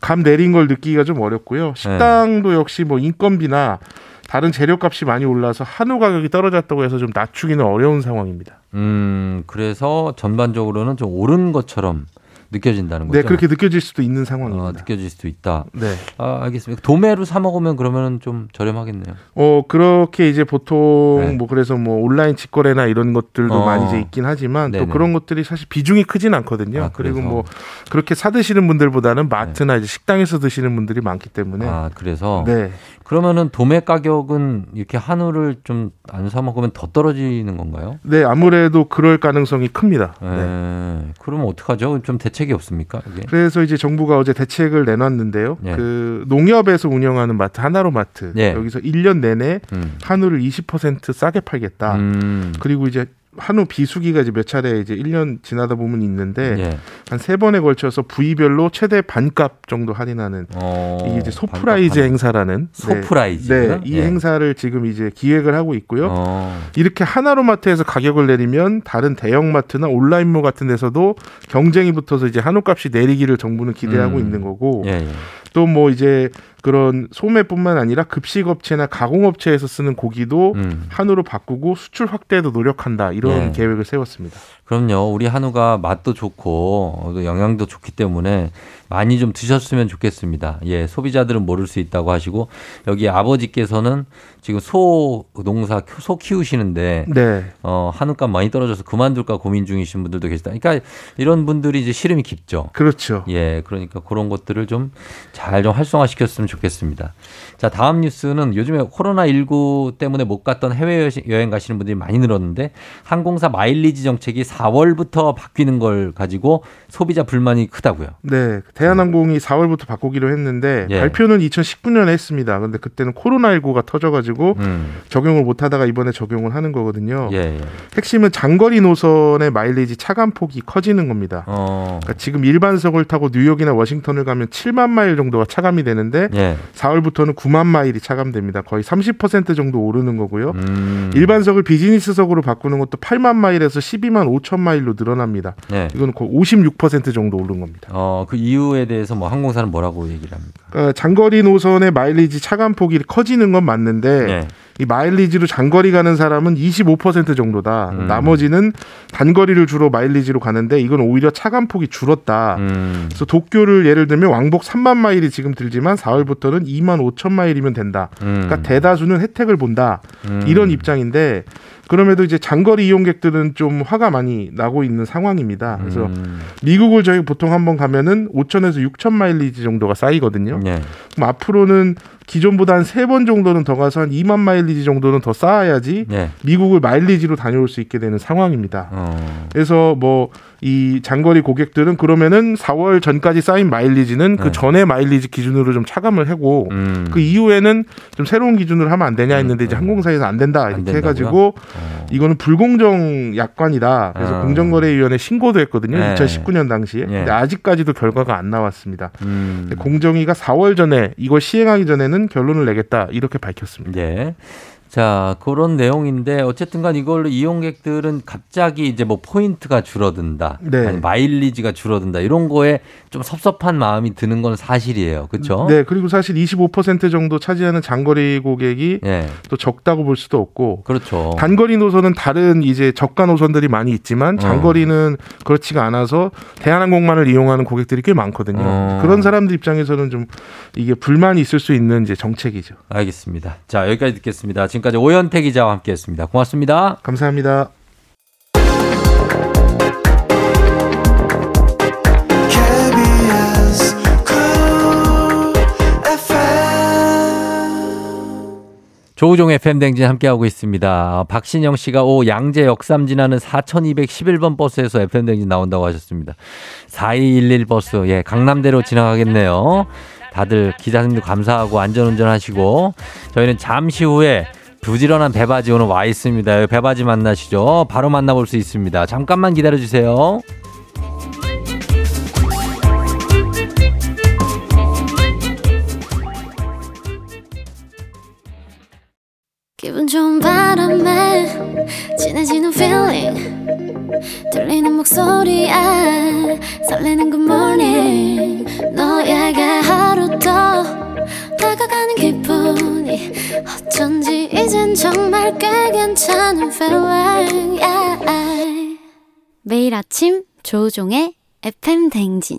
감 내린 걸 느끼기가 좀 어렵고요. 식당도 역시 뭐 인건비나 다른 재료값이 많이 올라서 한우 가격이 떨어졌다고 해서 좀 낮추기는 어려운 상황입니다. 음, 그래서 전반적으로는 좀 오른 것처럼 느껴진다는 거죠. 네, 그렇게 느껴질 수도 있는 상황입니다. 어, 느껴질 수도 있다. 네. 아, 알겠습니다. 도매로 사 먹으면 그러면 좀 저렴하겠네요. 어 그렇게 이제 보통 네. 뭐 그래서 뭐 온라인 직거래나 이런 것들도 어. 많이 이제 있긴 하지만 네네. 또 그런 것들이 사실 비중이 크진 않거든요. 아, 그리고. 뭐 그렇게 사 드시는 분들보다는 마트나 이제 식당에서 드시는 분들이 많기 때문에 아, 그래서 네. 그러면은 도매 가격은 이렇게 한우를 좀 안 사 먹으면 더 떨어지는 건가요? 네, 아무래도 그럴 가능성이 큽니다. 네. 네. 그러면 어떡하죠? 좀 대책이 없습니까? 이게? 그래서 이제 정부가 어제 대책을 내놨는데요. 네. 그 농협에서 운영하는 마트 하나로 마트 네. 여기서 1년 내내 음. 한우를 20% 싸게 팔겠다. 음. 그리고 이제 한우 비수기가 이제 몇 차례 이제 1년 지나다 보면 있는데 예. 한세 번에 걸쳐서 부위별로 최대 반값 정도 할인하는 어, 이게 이제 소프라이즈 행사라는 소프라이즈. 네, 네, 이 예. 행사를 지금 이제 기획을 하고 있고요. 어. 이렇게 하나로 마트에서 가격을 내리면 다른 대형 마트나 온라인몰 같은 데서도 경쟁이 붙어서 이제 한우값이 내리기를 정부는 기대하고 음. 있는 거고 예, 예. 또 뭐 이제 그런 소매뿐만 아니라 급식업체나 가공업체에서 쓰는 고기도 음. 한우로 바꾸고 수출 확대에도 노력한다 이런 예. 계획을 세웠습니다. 그럼요. 우리 한우가 맛도 좋고 영양도 좋기 때문에 많이 좀 드셨으면 좋겠습니다. 예, 소비자들은 모를 수 있다고 하시고 여기 아버지께서는 지금 소 농사 소 키우시는데 네. 어, 한우값 많이 떨어져서 그만둘까 고민 중이신 분들도 계시다. 그러니까 이런 분들이 이제 시름이 깊죠. 그렇죠. 예, 그러니까 그런 것들을 좀잘좀 활성화시켰으면 좋겠습니다. 자, 다음 뉴스는 요즘에 코로나 19 때문에 못 갔던 해외 여행 가시는 분들이 많이 늘었는데 항공사 마일리지 정책이 4월부터 바뀌는 걸 가지고 소비자 불만이 크다고요. 네, 대한항공이 4월부터 바꾸기로 했는데 예. 발표는 2019년에 했습니다. 근데 그때는 코로나 19가 터져가지고 음. 적용을 못 하다가 이번에 적용을 하는 거거든요. 예, 예. 핵심은 장거리 노선의 마일리지 차감 폭이 커지는 겁니다. 어. 그러니까 지금 일반석을 타고 뉴욕이나 워싱턴을 가면 7만 마일 정도가 차감이 되는데 예. 4월부터는 9만 마일이 차감됩니다. 거의 30% 정도 오르는 거고요. 음. 일반석을 비즈니스석으로 바꾸는 것도 8만 마일에서 12만 5천 마일로 늘어납니다. 예. 이건 거의 56% 정도 오른 겁니다. 어, 그 이유에 대해서 뭐 항공사는 뭐라고 얘기를 합니까? 그러니까 장거리 노선의 마일리지 차감 폭이 커지는 건 맞는데 예. 이 마일리지로 장거리 가는 사람은 25% 정도다. 음. 나머지는 단거리를 주로 마일리지로 가는데 이건 오히려 차감 폭이 줄었다. 음. 그래서 도쿄를 예를 들면 왕복 3만 마일이 지금 들지만 4월부터는 2만 5천 마일이면 된다. 음. 그러니까 대다수는 혜택을 본다. 음. 이런 입장인데 그럼에도 이제 장거리 이용객들은 좀 화가 많이 나고 있는 상황입니다. 그래서 음. 미국을 저희 보통 한번 가면은 5천에서 6천 마일리지 정도가 쌓이거든요. 예. 그럼 앞으로는 기존보다 한 세 번 정도는 더 가서 한 2만 마일리지 정도는 더 쌓아야지 예. 미국을 마일리지로 다녀올 수 있게 되는 상황입니다. 어. 그래서 뭐 이 장거리 고객들은 그러면은 4월 전까지 쌓인 마일리지는 네. 그 전에 마일리지 기준으로 좀 차감을 하고 음. 그 이후에는 좀 새로운 기준으로 하면 안 되냐 했는데 이제 항공사에서 안 된다 안 이렇게 된다고요? 해가지고 어. 이거는 불공정 약관이다. 그래서 아. 공정거래위원회 신고도 했거든요. 네. 2019년 당시에. 예. 근데 아직까지도 결과가 안 나왔습니다. 음. 공정위가 4월 전에 이걸 시행하기 전에는 결론을 내겠다 이렇게 밝혔습니다. 예. 자, 그런 내용인데 어쨌든 간 이걸로 이용객들은 갑자기 이제 뭐 포인트가 줄어든다. 네. 아니 마일리지가 줄어든다. 이런 거에 좀 섭섭한 마음이 드는 건 사실이에요. 그렇죠? 네, 그리고 사실 25% 정도 차지하는 장거리 고객이 예. 또 적다고 볼 수도 없고 그렇죠. 단거리 노선은 다른 이제 저가 노선들이 많이 있지만 장거리는 그렇지가 않아서 대한항공만을 이용하는 고객들이 꽤 많거든요. 어. 그런 사람들 입장에서는 좀 이게 불만이 있을 수 있는 이제 정책이죠. 알겠습니다. 자, 여기까지 듣겠습니다. 지금 까지 오현태 기자와 함께 했습니다. 고맙습니다. 감사합니다. 조우종의 FM 댕진 함께하고 있습니다. 박신영 씨가 오 양재 역삼 지나는 4211번 버스에서 FM 댕진 나온다고 하셨습니다. 4211 버스 예 강남대로 지나가겠네요. 다들 기사님도 감사하고 안전운전 하시고 저희는 잠시 후에 부지런한 배바지 오늘 와 있습니다. 배바지 만나시죠. 바로 만나볼 수 있습니다. 잠깐만 기다려 주세요. 기분 좋은 바람에 진해지는 feeling 들리는 목소리에 설레는 good morning 너에게 하루 더 다가가는 기분이 어쩐지 이젠 정말 꽤 괜찮은 feeling yeah. 매일 아침 조종의 FM 댕진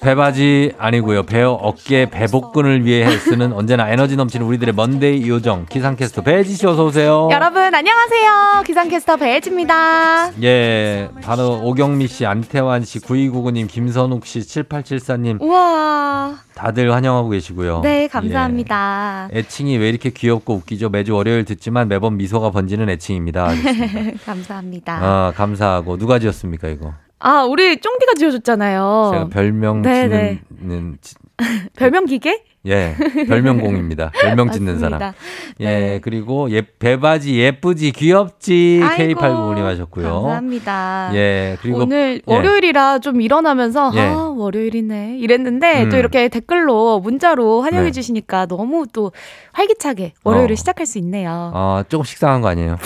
배바지 아니고요. 배어 어깨 배복근을 위해 쓰는 언제나 에너지 넘치는 우리들의 먼데이 요정 기상캐스터 배지 씨 어서 오세요. 여러분 안녕하세요. 기상캐스터 배혜지입니다. 예, 바로 오경미 씨, 안태환 씨, 9299님, 김선욱 씨, 7874님 우와. 다들 환영하고 계시고요. 네 감사합니다. 예. 애칭이 왜 이렇게 귀엽고 웃기죠? 매주 월요일 듣지만 매번 미소가 번지는 애칭입니다. 감사합니다. 아, 감사하고 누가 지었습니까 이거? 아 우리 쫑디가 지어줬잖아요. 제가 별명 네네. 짓는 지- 별명 기계? 예, 별명공입니다. 별명 짓는 사람. 맞습니다. 예, 네. 그리고 예, 배바지 예쁘지 귀엽지 아이고, K89님 하셨고요. 감사합니다. 예, 그리고 오늘 예. 월요일이라 좀 일어나면서 예. 아 월요일이네 이랬는데 음. 또 이렇게 댓글로 문자로 환영해 네. 주시니까 너무 또 활기차게 월요일을 어. 시작할 수 있네요. 아, 조금 식상한 거 아니에요?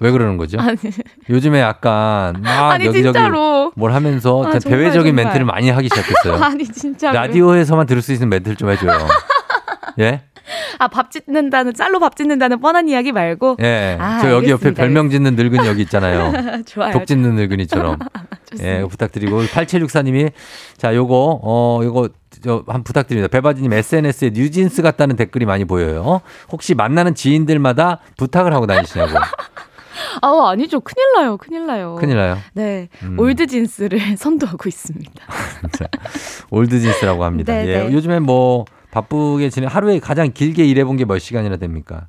왜 그러는 거죠? 아니, 요즘에 약간 막 아니 여기저기 진짜로 뭘 하면서 아, 정말, 대외적인 정말. 멘트를 많이 하기 시작했어요. 아니 진짜 라디오에서만 들을 수 있는 멘트를 좀 해줘요. 예? 아 밥 짓는다는 짤로 밥 짓는다는 뻔한 이야기 말고 예. 아, 저 여기 옆에 알겠습니다, 별명 짓는 늙은이 여기 있잖아요. 좋아요. 독 짓는 늙은이처럼. 예, 부탁드리고 8764님이 자, 요거 어 요거 저한 부탁드립니다. 배바지님 SNS에 뉴진스 같다는 댓글이 많이 보여요. 혹시 만나는 지인들마다 부탁을 하고 다니시냐고. 아 아니죠 큰일 나요 큰일 나요. 큰일 나요. 네 음. old jeans를 선도하고 있습니다. old jeans라고 합니다. 네, 예. 네. 요즘에 뭐 바쁘게 지내 하루에 가장 길게 일해본 게 몇 시간이나 됩니까?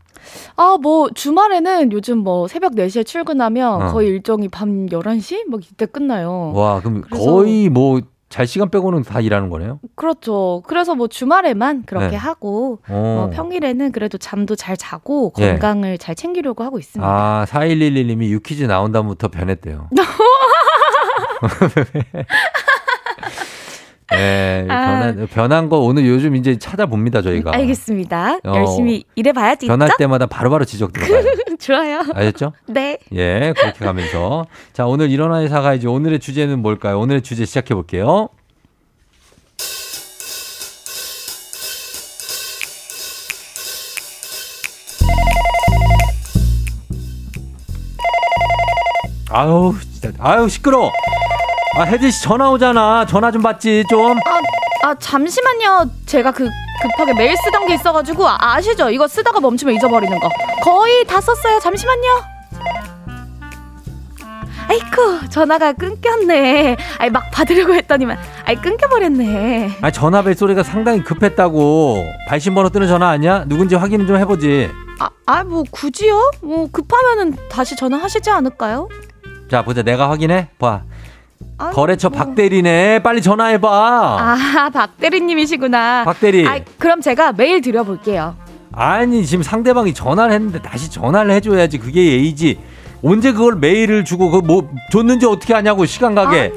아, 뭐, 주말에는 요즘 뭐, 새벽 4시에 출근하면 어. 거의 일정이 밤 11시? 뭐, 이때 끝나요. 와, 그럼 거의 뭐 잘 시간 빼고는 다 일하는 거네요. 그렇죠. 그래서 뭐, 주말에만 그렇게 네. 하고, 어. 어, 평일에는 그래도 잠도 잘 자고, 예. 건강을 잘 챙기려고 하고 있습니다. 아, 4111님이 유퀴즈 나온 다음부터 변했대요. 네, 아. 변한, 변한 거 오늘 요즘 이제 찾아봅니다, 저희가. 알겠습니다. 어. 열심히 일해봐야지. 변할 있죠? 때마다 바로바로 지적 들어가요. 좋아요. 아셨죠? 네. 예, 그렇게 가면서. 자, 오늘 일어나의 사가 이제 오늘의 주제는 뭘까요? 오늘의 주제 시작해 볼게요. 아유, 진짜. 아유, 시끄러. 아, 혜진 씨 전화 오잖아. 전화 좀 받지, 좀. 아, 아, 잠시만요. 제가 그, 급하게 메일 쓰던 게 있어가지고, 아, 아시죠? 이거 쓰다가 멈추면 잊어버리는 거. 거의 다 썼어요. 잠시만요. 아이쿠, 전화가 끊겼네. 아이, 막 받으려고 했더니만, 아이, 끊겨버렸네. 아, 전화 벨 소리가 상당히 급했다고. 발신번호 뜨는 전화 아니야? 누군지 확인 좀 해보지. 아, 아, 뭐, 굳이요? 뭐, 급하면은 다시 전화하시지 않을까요? 자, 보자. 내가 확인해. 봐. 아니, 거래처 뭐. 박대리네. 빨리 전화해봐. 아, 박대리님이시구나. 박대리. 아, 그럼 제가 메일 드려볼게요. 아니, 지금 상대방이 전화를 했는데 다시 전화를 해줘야지. 그게 예의지. 언제 그걸 메일을 주고 그 뭐 줬는지 어떻게 하냐고 시간 가게.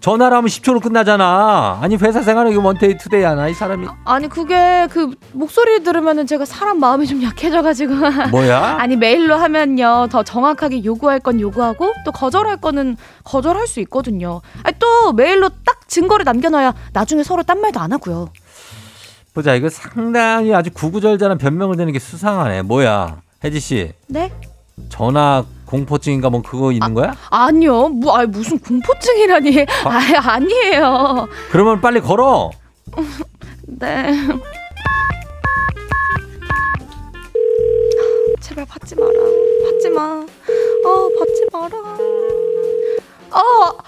전화를 하면 10초로 끝나잖아. 아니 회사 생활에 이거 one day two day 하나 이 사람이 아니, 그게 그 목소리 들으면은 제가 사람 마음이 좀 약해져가지고. 뭐야? 아니 메일로 하면요 더 정확하게 요구할 건 요구하고 또 거절할 거는 거절할 수 있거든요. 아니, 또 메일로 딱 증거를 남겨놔야 나중에 서로 딴 말도 안 하고요. 보자 이거 상당히 아주 구구절절한 변명을 대는 게 수상하네. 뭐야? 혜지 씨 네? 전화 공포증인가 뭐 그거 있는 거야? 아니요, 뭐, 아니, 무슨 공포증이라니. 아, 아니에요. 그러면 빨리 걸어. 네. 제발 받지 마라. 받지 마. 아, 받지 마라. 어,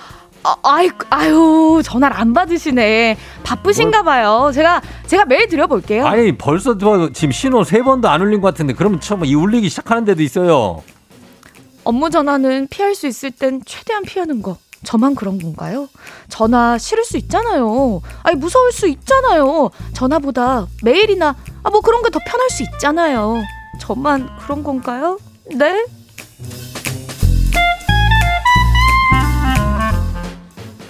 아, 아이, 아유, 전화를 안 받으시네. 바쁘신가 봐요. 제가, 제가 메일 드려볼게요. 아니 벌써 저 지금 신호 세 번도 안 울린 것 같은데 그러면 처음 이 울리기 시작하는 데도 있어요. 업무 전화는 피할 수 있을 땐 최대한 피하는 거. 저만 그런 건가요? 전화 싫을 수 있잖아요. 아니 무서울 수 있잖아요. 전화보다 메일이나 아 뭐 그런 게 더 편할 수 있잖아요. 저만 그런 건가요? 네?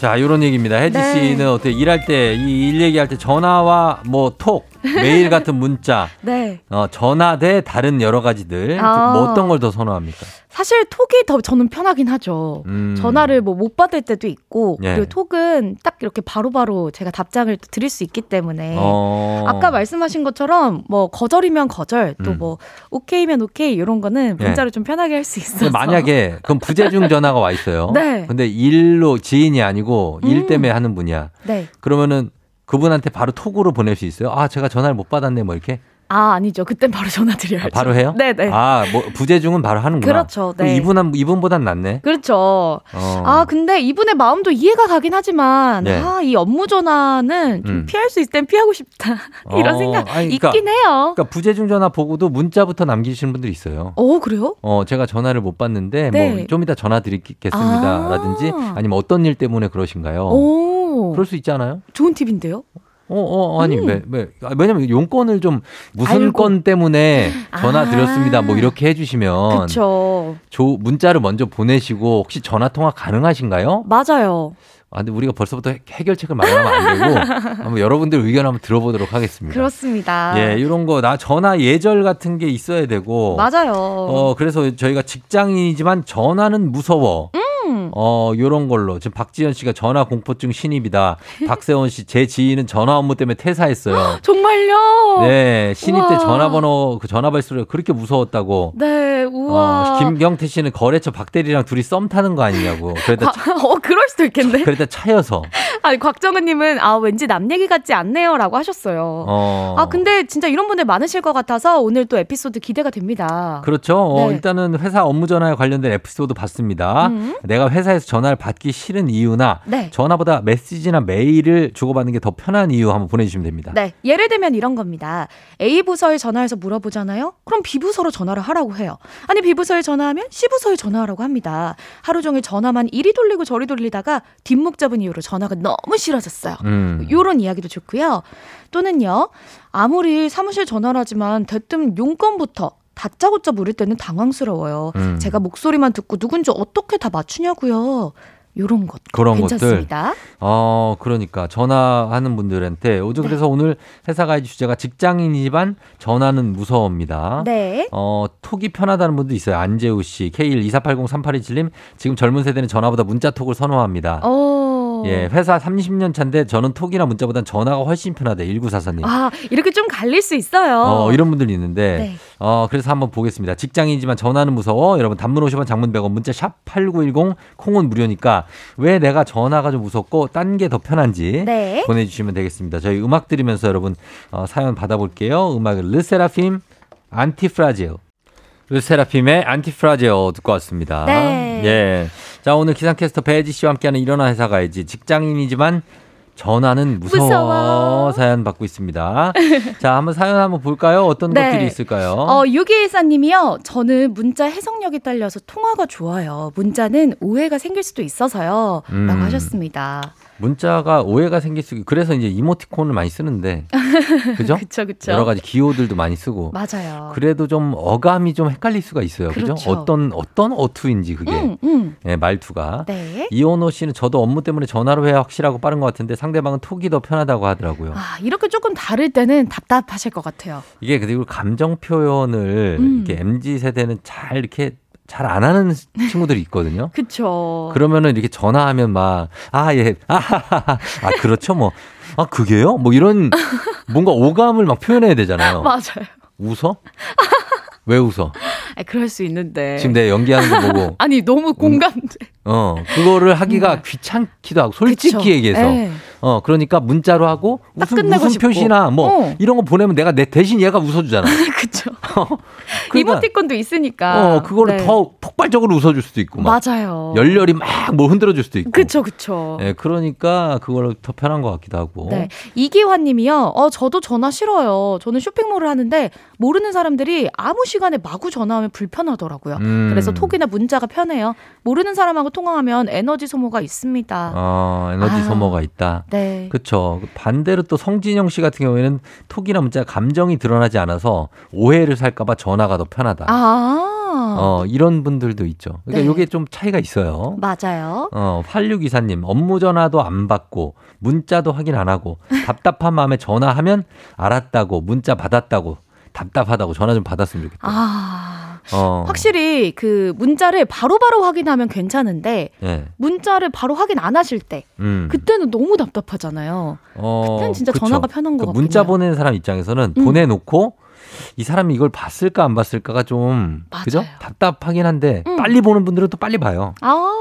자, 요런 얘기입니다. 혜지 네. 씨는 어떻게 일할 때, 이 일 얘기할 때 전화와 뭐 톡, 메일 같은 문자, 네. 어, 전화 대 다른 여러 가지들, 아. 뭐 어떤 걸 더 선호합니까? 사실 톡이 더 저는 편하긴 하죠. 음. 전화를 뭐 못 받을 때도 있고 예. 그리고 톡은 딱 이렇게 바로바로 제가 답장을 또 드릴 수 있기 때문에 어. 아까 말씀하신 것처럼 뭐 거절이면 거절 또 음. 뭐 오케이면 오케이 이런 거는 예. 문자로 좀 편하게 할 수 있어서 근데 만약에 그럼 부재중 전화가 와 있어요. 네. 근데 일로 지인이 아니고 일 음. 때문에 하는 분이야. 네. 그러면은 그분한테 바로 톡으로 보낼 수 있어요. 아, 제가 전화를 못 받았네, 뭐 이렇게. 아 아니죠. 그땐 바로 전화 드려야죠. 아, 바로 해요? 네네. 아, 뭐 부재중은 바로 하는구나. 그렇죠. 네. 이분은 이분보단 낫네. 그렇죠. 어. 아 근데 이분의 마음도 이해가 가긴 하지만 네. 아 이 업무 전화는 좀 음. 피할 수 있을 땐 피하고 싶다 이런 어, 생각 아니, 있긴 그러니까- 해요. 그러니까 부재중 전화 보고도 문자부터 남기시는 분들이 있어요. 어 그래요? 어, 제가 전화를 못 받는데 뭐 네. 좀 이따 전화 드리겠습니다. 아. 라든지 아니면 어떤 일 때문에 그러신가요? 오 그럴 수 있잖아요. 좋은 팁인데요. 어, 어, 아니, 음. 왜, 왜, 아, 왜냐면 용건을 좀 무슨 알고. 건 때문에 전화 아. 드렸습니다. 뭐 이렇게 해주시면 그렇죠. 조, 문자를 먼저 보내시고 혹시 전화 통화 가능하신가요? 맞아요. 아, 근데 우리가 벌써부터 해- 해결책을 마련하면 안 되고 한번 여러분들 의견 한번 들어보도록 하겠습니다. 그렇습니다. 예, 이런 거 나 전화 예절 같은 게 있어야 되고 맞아요. 어, 그래서 저희가 직장인이지만 전화는 무서워. 음. 어, 요런 걸로. 지금 박지현 씨가 전화 공포증 신입이다. 박세원 씨, 제 지인은 전화 업무 때문에 퇴사했어요. 정말요? 네, 신입 때 우와. 전화번호, 그 전화 발수를 그렇게 무서웠다고. 네, 우와. 어, 김경태 씨는 거래처 박대리랑 둘이 썸 타는 거 아니냐고. 그러다, 차- 어, 그럴 수도 있겠네. 그러다 차여서. 아니, 곽정은님은, 아, 왠지 남 얘기 같지 않네요. 라고 하셨어요. 어. 아, 근데 진짜 이런 분들 많으실 것 같아서 오늘 또 에피소드 기대가 됩니다. 그렇죠. 어, 네. 일단은 회사 업무 전화에 관련된 에피소드 봤습니다. 음. 내가 회사에서 전화를 받기 싫은 이유나 네. 전화보다 메시지나 메일을 주고받는 게 더 편한 이유 한번 보내주시면 됩니다. 네. 예를 들면 이런 겁니다. A 부서에 전화해서 물어보잖아요? 그럼 B 부서로 전화를 하라고 해요. 아니, B 부서에 전화하면 C 부서에 전화하라고 합니다. 하루 종일 전화만 이리 돌리고 저리 돌리다가 뒷목 잡은 이유로 전화가 너무 싫어졌어요. 음. 요런 이야기도 좋고요. 또는요. 아무리 사무실 전화를 하지만 대뜸 용건부터 다짜고짜 물을 때는 당황스러워요. 음. 제가 목소리만 듣고 누군지 어떻게 다 맞추냐고요. 요런 것 그런 괜찮습니다. 어, 그러니까 전화하는 분들한테 요즘 그래서 오늘 회사 가이드 주제가 직장인이지만 전화는 무서워입니다. 네. 어, 톡이 편하다는 분도 있어요. 안재우 씨, K124803827님, 지금 젊은 세대는 전화보다 문자 톡을 선호합니다. 어. 예, 회사 30년 차인데 저는 톡이나 문자보단 전화가 훨씬 편하대. 1944님. 아, 이렇게 좀 갈릴 수 있어요. 어, 이런 분들이 있는데, 네. 어, 그래서 한번 보겠습니다. 직장인이지만 전화는 무서워. 여러분, 단문 50원, 장문 100원, 문자 샵 8910, 콩은 무료니까 왜 내가 전화가 좀 무섭고 딴 게 더 편한지 네. 보내 주시면 되겠습니다. 저희 음악 들으면서 여러분, 어, 사연 받아볼게요. 음악은 르세라핌, 안티프라질. 르세라핌의 안티프라질 듣고 왔습니다. 네. 예. 자, 오늘 기상캐스터 배지 씨와 함께하는 일어나 회사 가야지. 직장인이지만 전화는 무서워, 무서워. 사연 받고 있습니다. 자, 한번 사연 한번 볼까요? 어떤 네. 것들이 있을까요? 어, 6214님이요. 저는 문자 해석력이 딸려서 통화가 좋아요. 문자는 오해가 생길 수도 있어서요. 음. 라고 하셨습니다. 문자가 오해가 생길 수, 그래서 이제 이모티콘을 많이 쓰는데, 그죠? 그쵸, 그쵸. 여러 가지 기호들도 많이 쓰고. 맞아요. 그래도 좀 어감이 좀 헷갈릴 수가 있어요. 그죠? 그렇죠. 어떤, 어떤 어투인지 그게. 음, 음. 예, 말투가. 네. 이원호 씨는 저도 업무 때문에 전화로 해야 확실하고 빠른 것 같은데 상대방은 톡이 더 편하다고 하더라고요. 아, 이렇게 조금 다를 때는 답답하실 것 같아요. 이게 그리고 감정 표현을 음. 이렇게 MZ 세대는 잘 이렇게 잘 안 하는 친구들이 있거든요. 그쵸. 그러면은 이렇게 전화하면 막, 아, 예, 아하하하. 아, 그렇죠, 뭐. 아, 그게요? 뭐 이런 뭔가 오감을 막 표현해야 되잖아요. 맞아요. 웃어? 왜 웃어? 아, 그럴 수 있는데. 지금 내 연기하는 거 보고, 아니, 너무 공감돼. 어, 그거를 하기가 귀찮기도 하고, 솔직히 그쵸. 얘기해서. 네. 어, 그러니까 문자로 하고, 딱 웃음, 웃음. 표시나 뭐, 어. 이런 거 보내면 내가 내 대신 얘가 웃어 주잖아. 그쵸. 그러니까, 이모티콘도 있으니까. 어, 그거를 네. 더 폭발적으로 웃어 줄 수도 있고, 막. 맞아요. 열렬히 막 뭐 흔들어 줄 수도 있고. 그쵸, 그쵸. 예, 그러니까 그걸 더 편한 것 같기도 하고. 네. 이기환 님이요. 어, 저도 전화 싫어요. 저는 쇼핑몰을 하는데 모르는 사람들이 아무 시간에 마구 전화하면 불편하더라고요. 음. 그래서 톡이나 문자가 편해요. 모르는 사람하고 통화하면 에너지 소모가 있습니다. 어, 에너지 아. 소모가 있다. 네. 그렇죠. 반대로 또 성진영 씨 같은 경우에는 톡이나 문자 감정이 드러나지 않아서 오해를 살까봐 전화가 더 편하다. 아. 아. 어, 이런 분들도 있죠. 그러니까 네. 요게 좀 차이가 있어요. 맞아요. 어, 8624님, 업무 전화도 안 받고, 문자도 확인 안 하고, 답답한 마음에 전화하면 알았다고, 문자 받았다고, 답답하다고 전화 좀 받았으면 좋겠다. 아. 어, 확실히 그 문자를 바로바로 확인하면 괜찮은데 예. 문자를 바로 확인 안 하실 때 음. 그때는 너무 답답하잖아요. 어, 그때는 진짜 그쵸. 전화가 편한 것그 같긴 문자. 보내는 사람 입장에서는 음. 보내놓고 이 사람이 이걸 봤을까 안 봤을까가 좀 맞아요. 그죠? 답답하긴 한데 음. 빨리 보는 분들은 또 빨리 봐요. 아.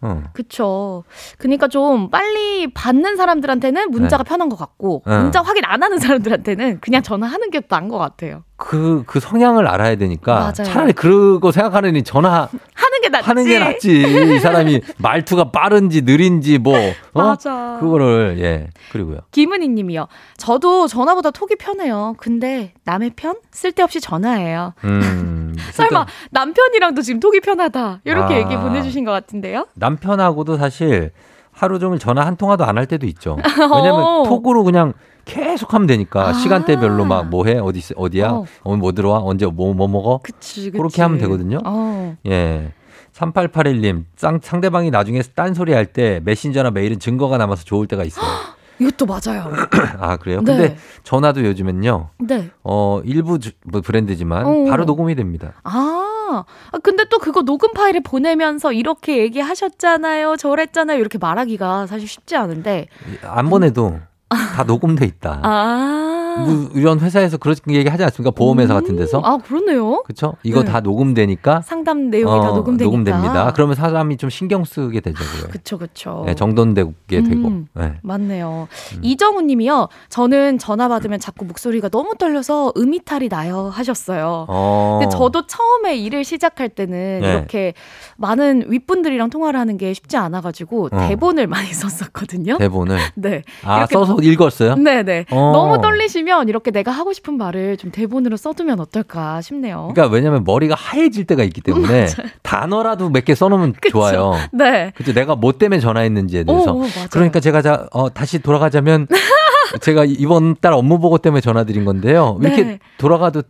어. 그쵸. 그러니까 좀 빨리 받는 사람들한테는 문자가 편한 것 같고 네. 문자 확인 안 하는 사람들한테는 그냥 전화하는 게 나은 것 같아요. 그, 그 성향을 알아야 되니까 맞아요. 차라리 그러고 생각하느니 전화 하는 게 낫지. 하는 게 낫지. 이 사람이 말투가 빠른지 느린지 뭐. 어? 맞아. 그거를, 예. 그리고요. 김은희 님이요. 저도 전화보다 톡이 편해요. 근데 남의 편? 쓸데없이 전화해요. 음. 설마 남편이랑도 지금 톡이 편하다. 이렇게 아. 얘기 보내 주신 것 같은데요. 남편하고도 사실 하루 종일 전화 한 통화도 안 할 때도 있죠. 왜냐면 어. 톡으로 그냥 계속 하면 되니까 아. 시간대별로 막 뭐 해? 어디 있- 어디야? 어. 오늘 뭐 들어와? 언제 뭐뭐 먹어? 그치, 그치. 그렇게 하면 되거든요. 어. 예. 3881님, 쌍, 상대방이 나중에 딴소리 할 때 메신저나 메일은 증거가 남아서 좋을 때가 있어요. 이것도 맞아요. 아, 그래요? 네. 근데 전화도 요즘엔요, 네. 어, 일부 주- 뭐 브랜드지만 어. 바로 녹음이 됩니다. 아, 아, 근데 또 그거 녹음 파일을 보내면서 이렇게 얘기하셨잖아요. 저랬잖아요. 이렇게 말하기가 사실 쉽지 않은데. 안 보내도 다 녹음돼 있다. 아. 뭐 이런 회사에서 그런 얘기 하지 않습니까? 보험회사 같은 데서. 아, 그러네요. 그렇죠? 이거 네. 다 녹음되니까 상담 내용이 다 어, 녹음되니까. 녹음됩니다. 그러면 사람이 좀 신경 쓰게 되죠. 그쵸, 그쵸. 네, 정돈되게 되고. 음. 네. 맞네요. 이정우 님이요. 저는 전화 받으면 자꾸 목소리가 너무 떨려서 음이탈이 나요 하셨어요. 어. 근데 저도 처음에 일을 시작할 때는 네. 이렇게 많은 윗분들이랑 통화를 하는 게 쉽지 않아가지고 어. 대본을 많이 썼었거든요. 대본을 네. 아 써서 읽었어요? 네네. 어. 너무 떨리시 면 이렇게 내가 하고 싶은 말을 좀 대본으로 써두면 어떨까 싶네요. 그러니까 왜냐면 머리가 하얘질 때가 있기 때문에 단어라도 몇 개 써놓으면 그쵸? 좋아요. 네. 그죠? 내가 뭐 때문에 전화했는지에 대해서. 오, 오. 그러니까 제가 자, 어, 다시 돌아가자면 제가 이번 달 업무 보고 때문에 전화드린 건데요. 이렇게 네. 돌아가도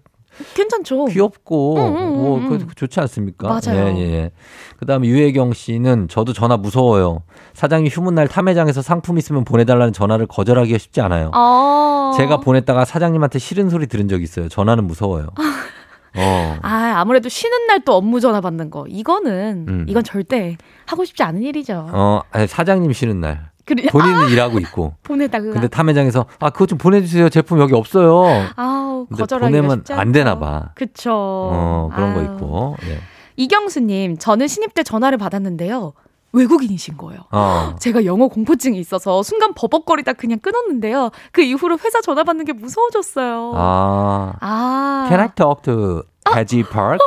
괜찮죠. 귀엽고 음, 음, 뭐 음, 그 음. 좋지 않습니까? 맞아요. 예, 예, 예. 그다음에 유혜경 씨는 저도 전화 무서워요. 사장이 휴문 날 탐회장에서 상품 있으면 보내달라는 전화를 거절하기가 쉽지 않아요. 아. 제가 보냈다가 사장님한테 싫은 소리 들은 적 있어요. 전화는 무서워요. 어. 아, 아무래도 쉬는 날 또 업무 전화 받는 거. 이거는, 음. 이건 절대 하고 싶지 않은 일이죠. 어, 아니, 사장님 쉬는 날. 그래, 본인은 일하고 있고. 보내달라. 근데 탐회장에서 아, 그거 좀 보내주세요. 제품 여기 없어요. 아우, 거절하기가 보내면 안. 되나 봐. 그쵸. 어, 그런 거 아유. 있고. 예. 이경수님, 저는 신입 때 전화를 받았는데요. 외국인이신 거예요. 어. 제가 영어 공포증이 있어서 순간 버벅거리다 그냥 끊었는데요. 그 이후로 회사 전화 받는 게 무서워졌어요. 아. 아. Can I talk to Veggie Park?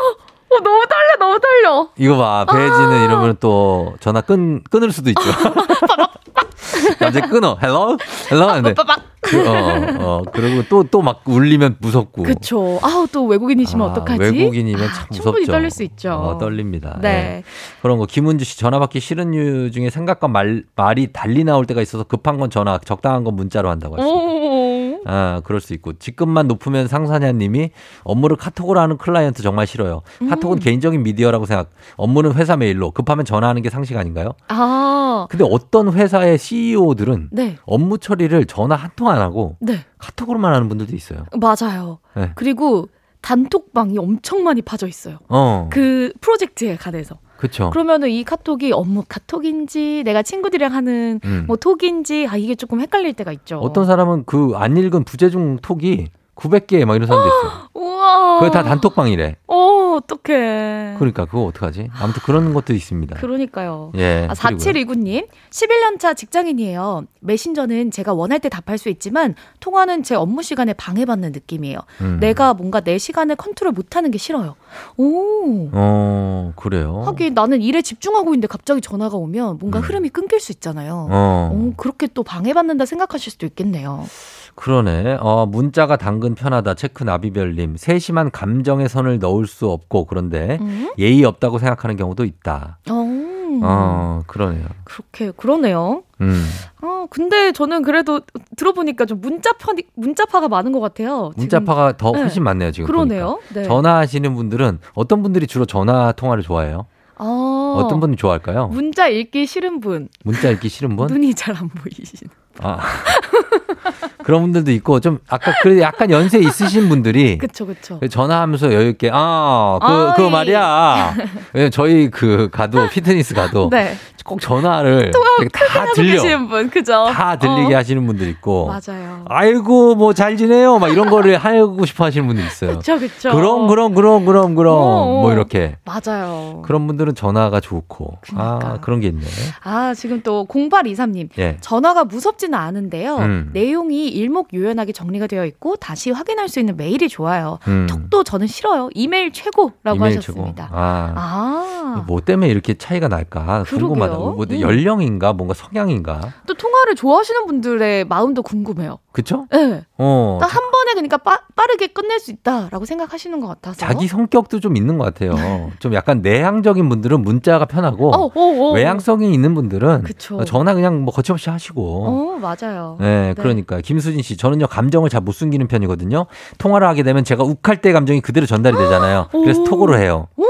어, 너무 떨려, 너무 떨려. 이거 봐, 배지는 이러면 또 전화 끊, 끊을 수도 있죠. 갑자기 끊어. Hello? Hello? 근데 그, 어, 어, 그리고 또, 또 막 울리면 무섭고. 그쵸. 아우, 또 외국인이시면 아, 어떡하지? 외국인이면 참 아, 무섭죠. 충분히 떨릴 수 있죠. 어, 떨립니다. 네. 예. 그런 거. 김은주 씨 전화 받기 싫은 이유 중에 생각과 말, 말이 달리 나올 때가 있어서 급한 건 전화, 적당한 건 문자로 한다고. 오. 아, 그럴 수 있고. 직급만 높으면 상사냐 님이 업무를 카톡으로 하는 클라이언트 정말 싫어요. 카톡은 음. 개인적인 미디어라고 생각. 업무는 회사 메일로. 급하면 전화하는 게 상식 아닌가요? 아. 근데 어떤 회사의 CEO들은 네. 업무 처리를 전화 한 통 안 하고 네. 카톡으로만 하는 분들도 있어요. 맞아요. 네. 그리고 단톡방이 엄청 많이 파져 있어요. 어. 그 프로젝트에 관해서. 그쵸. 그러면은 이 카톡이 업무 카톡인지 내가 친구들이랑 하는 음. 뭐 톡인지 아 이게 조금 헷갈릴 때가 있죠. 어떤 사람은 그 안 읽은 부재중 톡이 900개 막 이런 사람도 있어. 우와. 그게 다 단톡방이래. 어, 어떡해. 그러니까 그거 어떡하지? 아무튼 그런 것도 있습니다. 그러니까요. 예. 아, 그리고요. 4729님, 11년차 직장인이에요. 메신저는 제가 원할 때 답할 수 있지만, 통화는 제 업무 시간에 방해받는 느낌이에요. 음. 내가 뭔가 내 시간을 컨트롤 못하는 게 싫어요. 오. 어, 그래요. 하긴 나는 일에 집중하고 있는데 갑자기 전화가 오면 뭔가 음. 흐름이 끊길 수 있잖아요. 어. 오, 그렇게 또 방해받는다 생각하실 수도 있겠네요. 그러네. 어, 문자가 당근 편하다. 체크 나비별님. 세심한 감정의 선을 넣을 수 없고 그런데 음? 예의 없다고 생각하는 경우도 있다. 어, 어, 그러네요. 그렇게, 그러네요. 음. 어, 근데 저는 그래도 들어보니까 좀 문자파 문자파가 많은 것 같아요. 문자파가 더 네. 훨씬 많네요, 지금. 그러네요. 네. 전화하시는 분들은 어떤 분들이 주로 전화 통화를 좋아해요? 어, 어떤 분이 좋아할까요? 문자 읽기 싫은 분, 문자 읽기 싫은 분? 눈이 잘 안 보이신. 아. 그런 분들도 있고 좀 아까 그래도 약간 연세 있으신 분들이 그쵸 그쵸. 전화하면서 여유 있게 아그. 그 말이야. 왜냐면 저희 그 가도 피트니스 가도 네. 꼭 전화를 다 들려 분, 그죠? 다 들리게 어, 하시는 분들 있고 맞아요. 아이고 뭐 잘 지내요 막 이런 거를 하고 싶어 하시는 분들 있어요. 그쵸 그쵸. 그럼 그럼 그럼 그럼 그럼 어, 뭐 이렇게 맞아요. 그런 분들은 전화가 좋고 아 그런 게 있네. 아 지금 또 0823님 예. 전화가 무섭지 는 않은데요. 음. 내용이 일목요연하게 정리가 되어 있고 다시 확인할 수 있는 메일이 좋아요. 음. 톡도 저는 싫어요. 이메일 최고라고 이메일 하셨습니다. 최고. 아. 아, 뭐 때문에 이렇게 차이가 날까 궁금하다. 그러게요. 뭐 음. 연령인가 뭔가 성향인가. 또 통화를 좋아하시는 분들의 마음도 궁금해요. 그쵸? 네. 어. 딱 한 번에 그러니까 빠, 빠르게 끝낼 수 있다라고 생각하시는 것 같아서. 자기 성격도 좀 있는 것 같아요. 좀 약간 내향적인 분들은 문자가 편하고 어, 어, 어. 외향성이 있는 분들은 그쵸. 전화 그냥 뭐 거침없이 하시고. 어, 맞아요. 네, 그러니까 김수진 씨, 저는요 감정을 잘 못 숨기는 편이거든요. 통화를 하게 되면 제가 욱할 때 감정이 그대로 전달이 되잖아요. 그래서 오. 톡으로 해요. 오,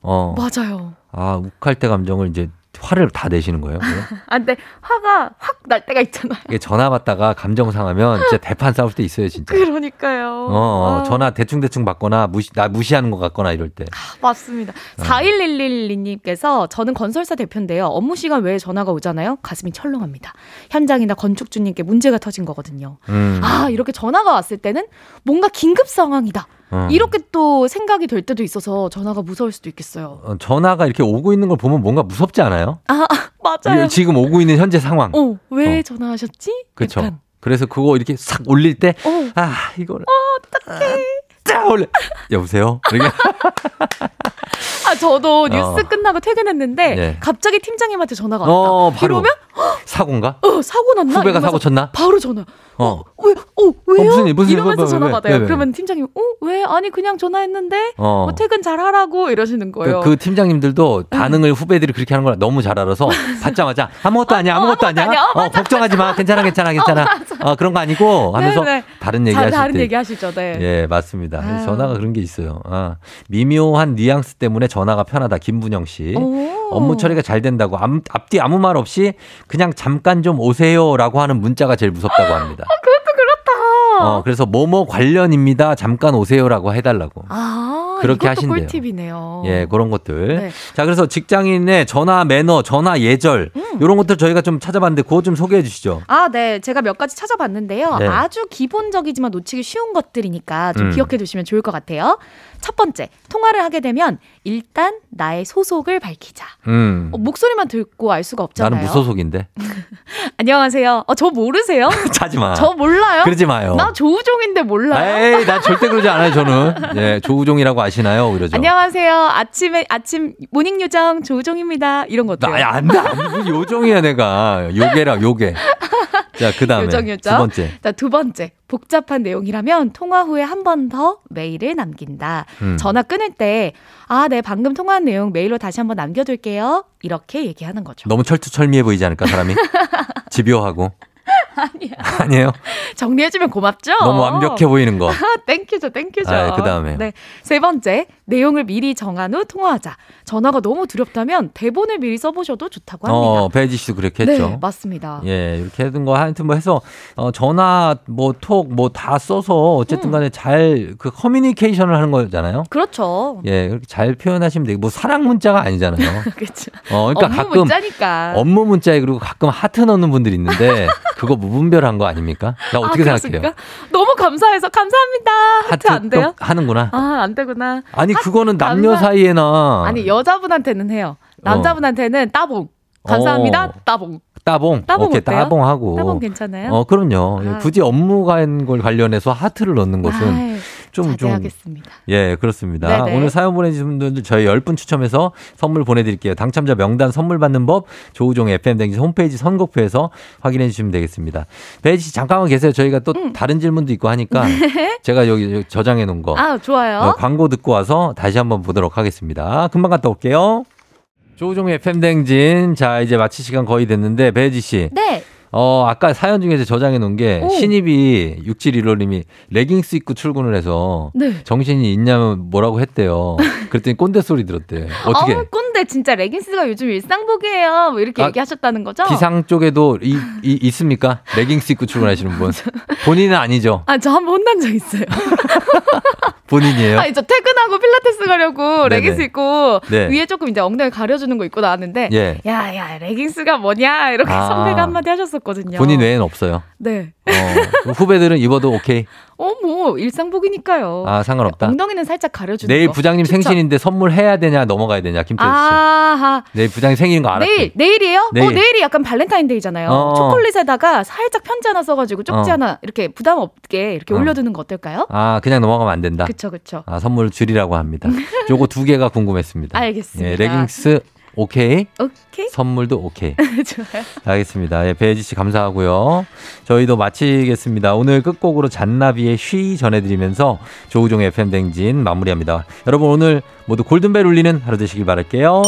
어, 맞아요. 아 욱할 때 감정을 이제 화를 다 내시는 거예요. 그래요? 아, 근데 화가 확 날 때가 있잖아요. 이게 전화 받다가 감정 상하면 진짜 대판 싸울 때 있어요, 진짜. 그러니까요. 어, 어, 아. 전화 대충 대충 받거나 무시 나 무시하는 것 같거나 이럴 때. 맞습니다. 어. 4111님께서 저는 건설사 대표인데요. 업무 시간 외에 전화가 오잖아요. 가슴이 철렁합니다. 현장이나 건축주님께 문제가 터진 거거든요. 음. 아, 이렇게 전화가 왔을 때는 뭔가 긴급 상황이다. 어. 이렇게 또 생각이 될 때도 있어서 전화가 무서울 수도 있겠어요. 어, 전화가 이렇게 오고 있는 걸 보면 뭔가 무섭지 않아요? 아, 맞아요. 지금 오고 있는 현재 상황. 어, 왜 어. 전화하셨지? 그렇죠. 그래서 그거 이렇게 싹 올릴 때, 어. 아, 이거를. 어떡해. 딱 올려. 여보세요? 이렇게. 아, 저도 뉴스 어. 끝나고 퇴근했는데 예. 갑자기 팀장님한테 전화가 왔다. 어, 바로. 이러면 사고인가? 어, 사고 났나? 후배가 사고 쳤나? 바로 전화. 어. 왜, 어, 왜요? 무슨 일, 무슨 일, 이러면서 왜, 왜, 전화 왜, 받아요. 왜, 왜? 그러면 팀장님, 어, 왜? 아니, 그냥 전화했는데, 어. 뭐 퇴근 잘 하라고 이러시는 거예요. 그, 그 팀장님들도 반응을 후배들이 그렇게 하는 걸 너무 잘 알아서 받자마자 아무것도 아니야, 아무것도 아니야. 어, 어, 걱정하지 마. 괜찮아, 괜찮아, 괜찮아. 어, 그런 거 아니고 하면서 네네. 다른 얘기 자, 하실 다른 때. 얘기 하시죠, 네. 예, 맞습니다. 아유. 전화가 그런 게 있어요. 아, 미묘한 뉘앙스 때문에 전화가 편하다. 김분영 씨. 오. 업무 처리가 잘 된다고 앞, 앞뒤 아무 말 없이 그냥 잠깐 좀 오세요라고 하는 문자가 제일 무섭다고 합니다. 그것도 그렇다. 어, 그래서 뭐뭐 관련입니다. 잠깐 오세요라고 해달라고. 아, 그렇게 하신대요. 꿀팁이네요. 예, 그런 것들. 네. 자, 그래서 직장인의 전화 매너, 전화 예절, 음. 이런 것들 저희가 좀 찾아봤는데 그거 좀 소개해 주시죠. 아, 네. 제가 몇 가지 찾아봤는데요. 네. 아주 기본적이지만 놓치기 쉬운 것들이니까 좀 음. 기억해 두시면 좋을 것 같아요. 첫 번째, 통화를 하게 되면 일단 나의 소속을 밝히자. 음. 어, 목소리만 듣고 알 수가 없잖아요. 나는 무소속인데. 안녕하세요. 어, 저 모르세요? 차지 마. 저 몰라요? 그러지 마요. 나 조우종인데 몰라요? 에이, 나 절대 그러지 않아요, 저는. 예, 조우종이라고 아시 나요? 그러죠. 안녕하세요. 아침에 아침 morning 요정 조우종입니다. 이런 것들. 나, 야, 안 돼. 요종이야, 내가. 요괴라, 요괴. 자, 그 다음에. 요정, 요정. 두 번째. 자, 두 번째. 복잡한 내용이라면 통화 후에 한 번 더 메일을 남긴다. 음. 전화 끊을 때, 아, 네, 방금 통화한 내용 메일로 다시 한번 남겨 둘게요. 이렇게 얘기하는 거죠. 너무 철두철미해 보이지 않을까, 사람이? 집요하고. 아니야. 아니에요? 정리해주면 고맙죠? 너무 완벽해 보이는 거. 아, 땡큐죠, 땡큐죠. 아, 그 다음에요. 네. 세 번째, 내용을 미리 정한 후 통화하자. 전화가 너무 두렵다면 대본을 미리 써보셔도 좋다고 합니다. 어, 배지 씨도 그렇게 했죠. 네, 맞습니다. 예, 이렇게 하는 거 하여튼 뭐 해서 어 전화 뭐 톡 뭐 다 써서 어쨌든 간에 잘그 커뮤니케이션을 하는 거잖아요. 그렇죠. 예, 그렇게 잘 표현하시면 되고 뭐 사랑 문자가 아니잖아요. 그렇죠. 어, 그러니까 업무 가끔 문자니까. 업무 문자에 그리고 가끔 하트 넣는 분들이 있는데 그거 무분별한 거 아닙니까? 나 어떻게 아, 생각해요? 너무 감사해서 감사합니다. 하트, 안 돼요? 또 하는구나. 아, 안 되구나. 아니 그거는 남녀 감사- 사이에나 아니, 여자분한테는 해요. 남자분한테는 따봉. 감사합니다. 어. 따봉. 따봉. 따봉 오케이, 어때요? 따봉하고. 따봉 괜찮아요? 어, 그럼요. 아. 굳이 업무 간걸 관련해서 하트를 넣는 것은 아이, 좀, 좀. 자제하겠습니다. 예, 그렇습니다. 네네. 오늘 사연 보내주신 분들 저희 10분 추첨해서 선물 보내드릴게요. 당첨자 명단 선물 받는 법 조우종 FM댕지 홈페이지 선곡표에서 확인해 주시면 되겠습니다. 배지 씨 잠깐만 계세요. 저희가 또 다른 질문도 있고 하니까 제가 여기 여기 저장해 놓은 거 음. 아, 좋아요. 어, 광고 듣고 와서 다시 한번 보도록 하겠습니다. 금방 갔다 올게요. 조우종 FM댕진 자 이제 마칠 시간 거의 됐는데 배지 씨 네. 어, 아까 사연 중에서 저장해 놓은 게 오. 신입이 6715님이 레깅스 입고 출근을 해서 네. 정신이 있냐면 뭐라고 했대요. 그랬더니 꼰대 소리 들었대. 어떻게? 어우, 꼰대 진짜 레깅스가 요즘 일상복이에요. 뭐 이렇게 아, 얘기하셨다는 거죠? 기상 쪽에도 이, 이- 있습니까? 레깅스 입고 출근하시는 분. 본인은 아니죠. 아, 저 한 번 혼난 적 있어요. 본인이에요. 아니, 저 퇴근하고 필라테스 가려고 네네. 레깅스 입고 네. 위에 조금 이제 엉덩이 가려주는 거 입고 나왔는데 예. 야, 야, 레깅스가 뭐냐? 이렇게 아. 선배가 한마디 하셨 었거든요. 본인 외에는 없어요. 네. 어, 후배들은 입어도 오케이. 어, 뭐 일상복이니까요. 아, 상관없다. 엉덩이는 살짝 가려주는 내일 거. 부장님 추천. 생신인데 선물해야 되냐 넘어가야 되냐 김태수 씨. 아하. 내일 부장님 생일인 거 알았지? 내일 내일이에요? 내일. 어 내일이 약간 발렌타인데이잖아요. 어. 초콜릿에다가 살짝 편지 하나 써가지고 쪽지 어. 하나 이렇게 부담 없게 이렇게 어. 올려두는 거 어떨까요? 아 그냥 넘어가면 안 된다. 그쵸 그쵸. 아 선물 줄이라고 합니다. 요거 두 개가 궁금했습니다. 알겠습니다. 예, 레깅스 오케이. 오케이. 선물도 오케이. 좋아요. 알겠습니다. 예, 배혜지 씨 감사하고요. 저희도 마치겠습니다. 오늘 끝곡으로 잔나비의 She 전해드리면서 조우종 FM 댕진 마무리합니다. 여러분 오늘 모두 골든벨 울리는 하루 되시길 바랄게요.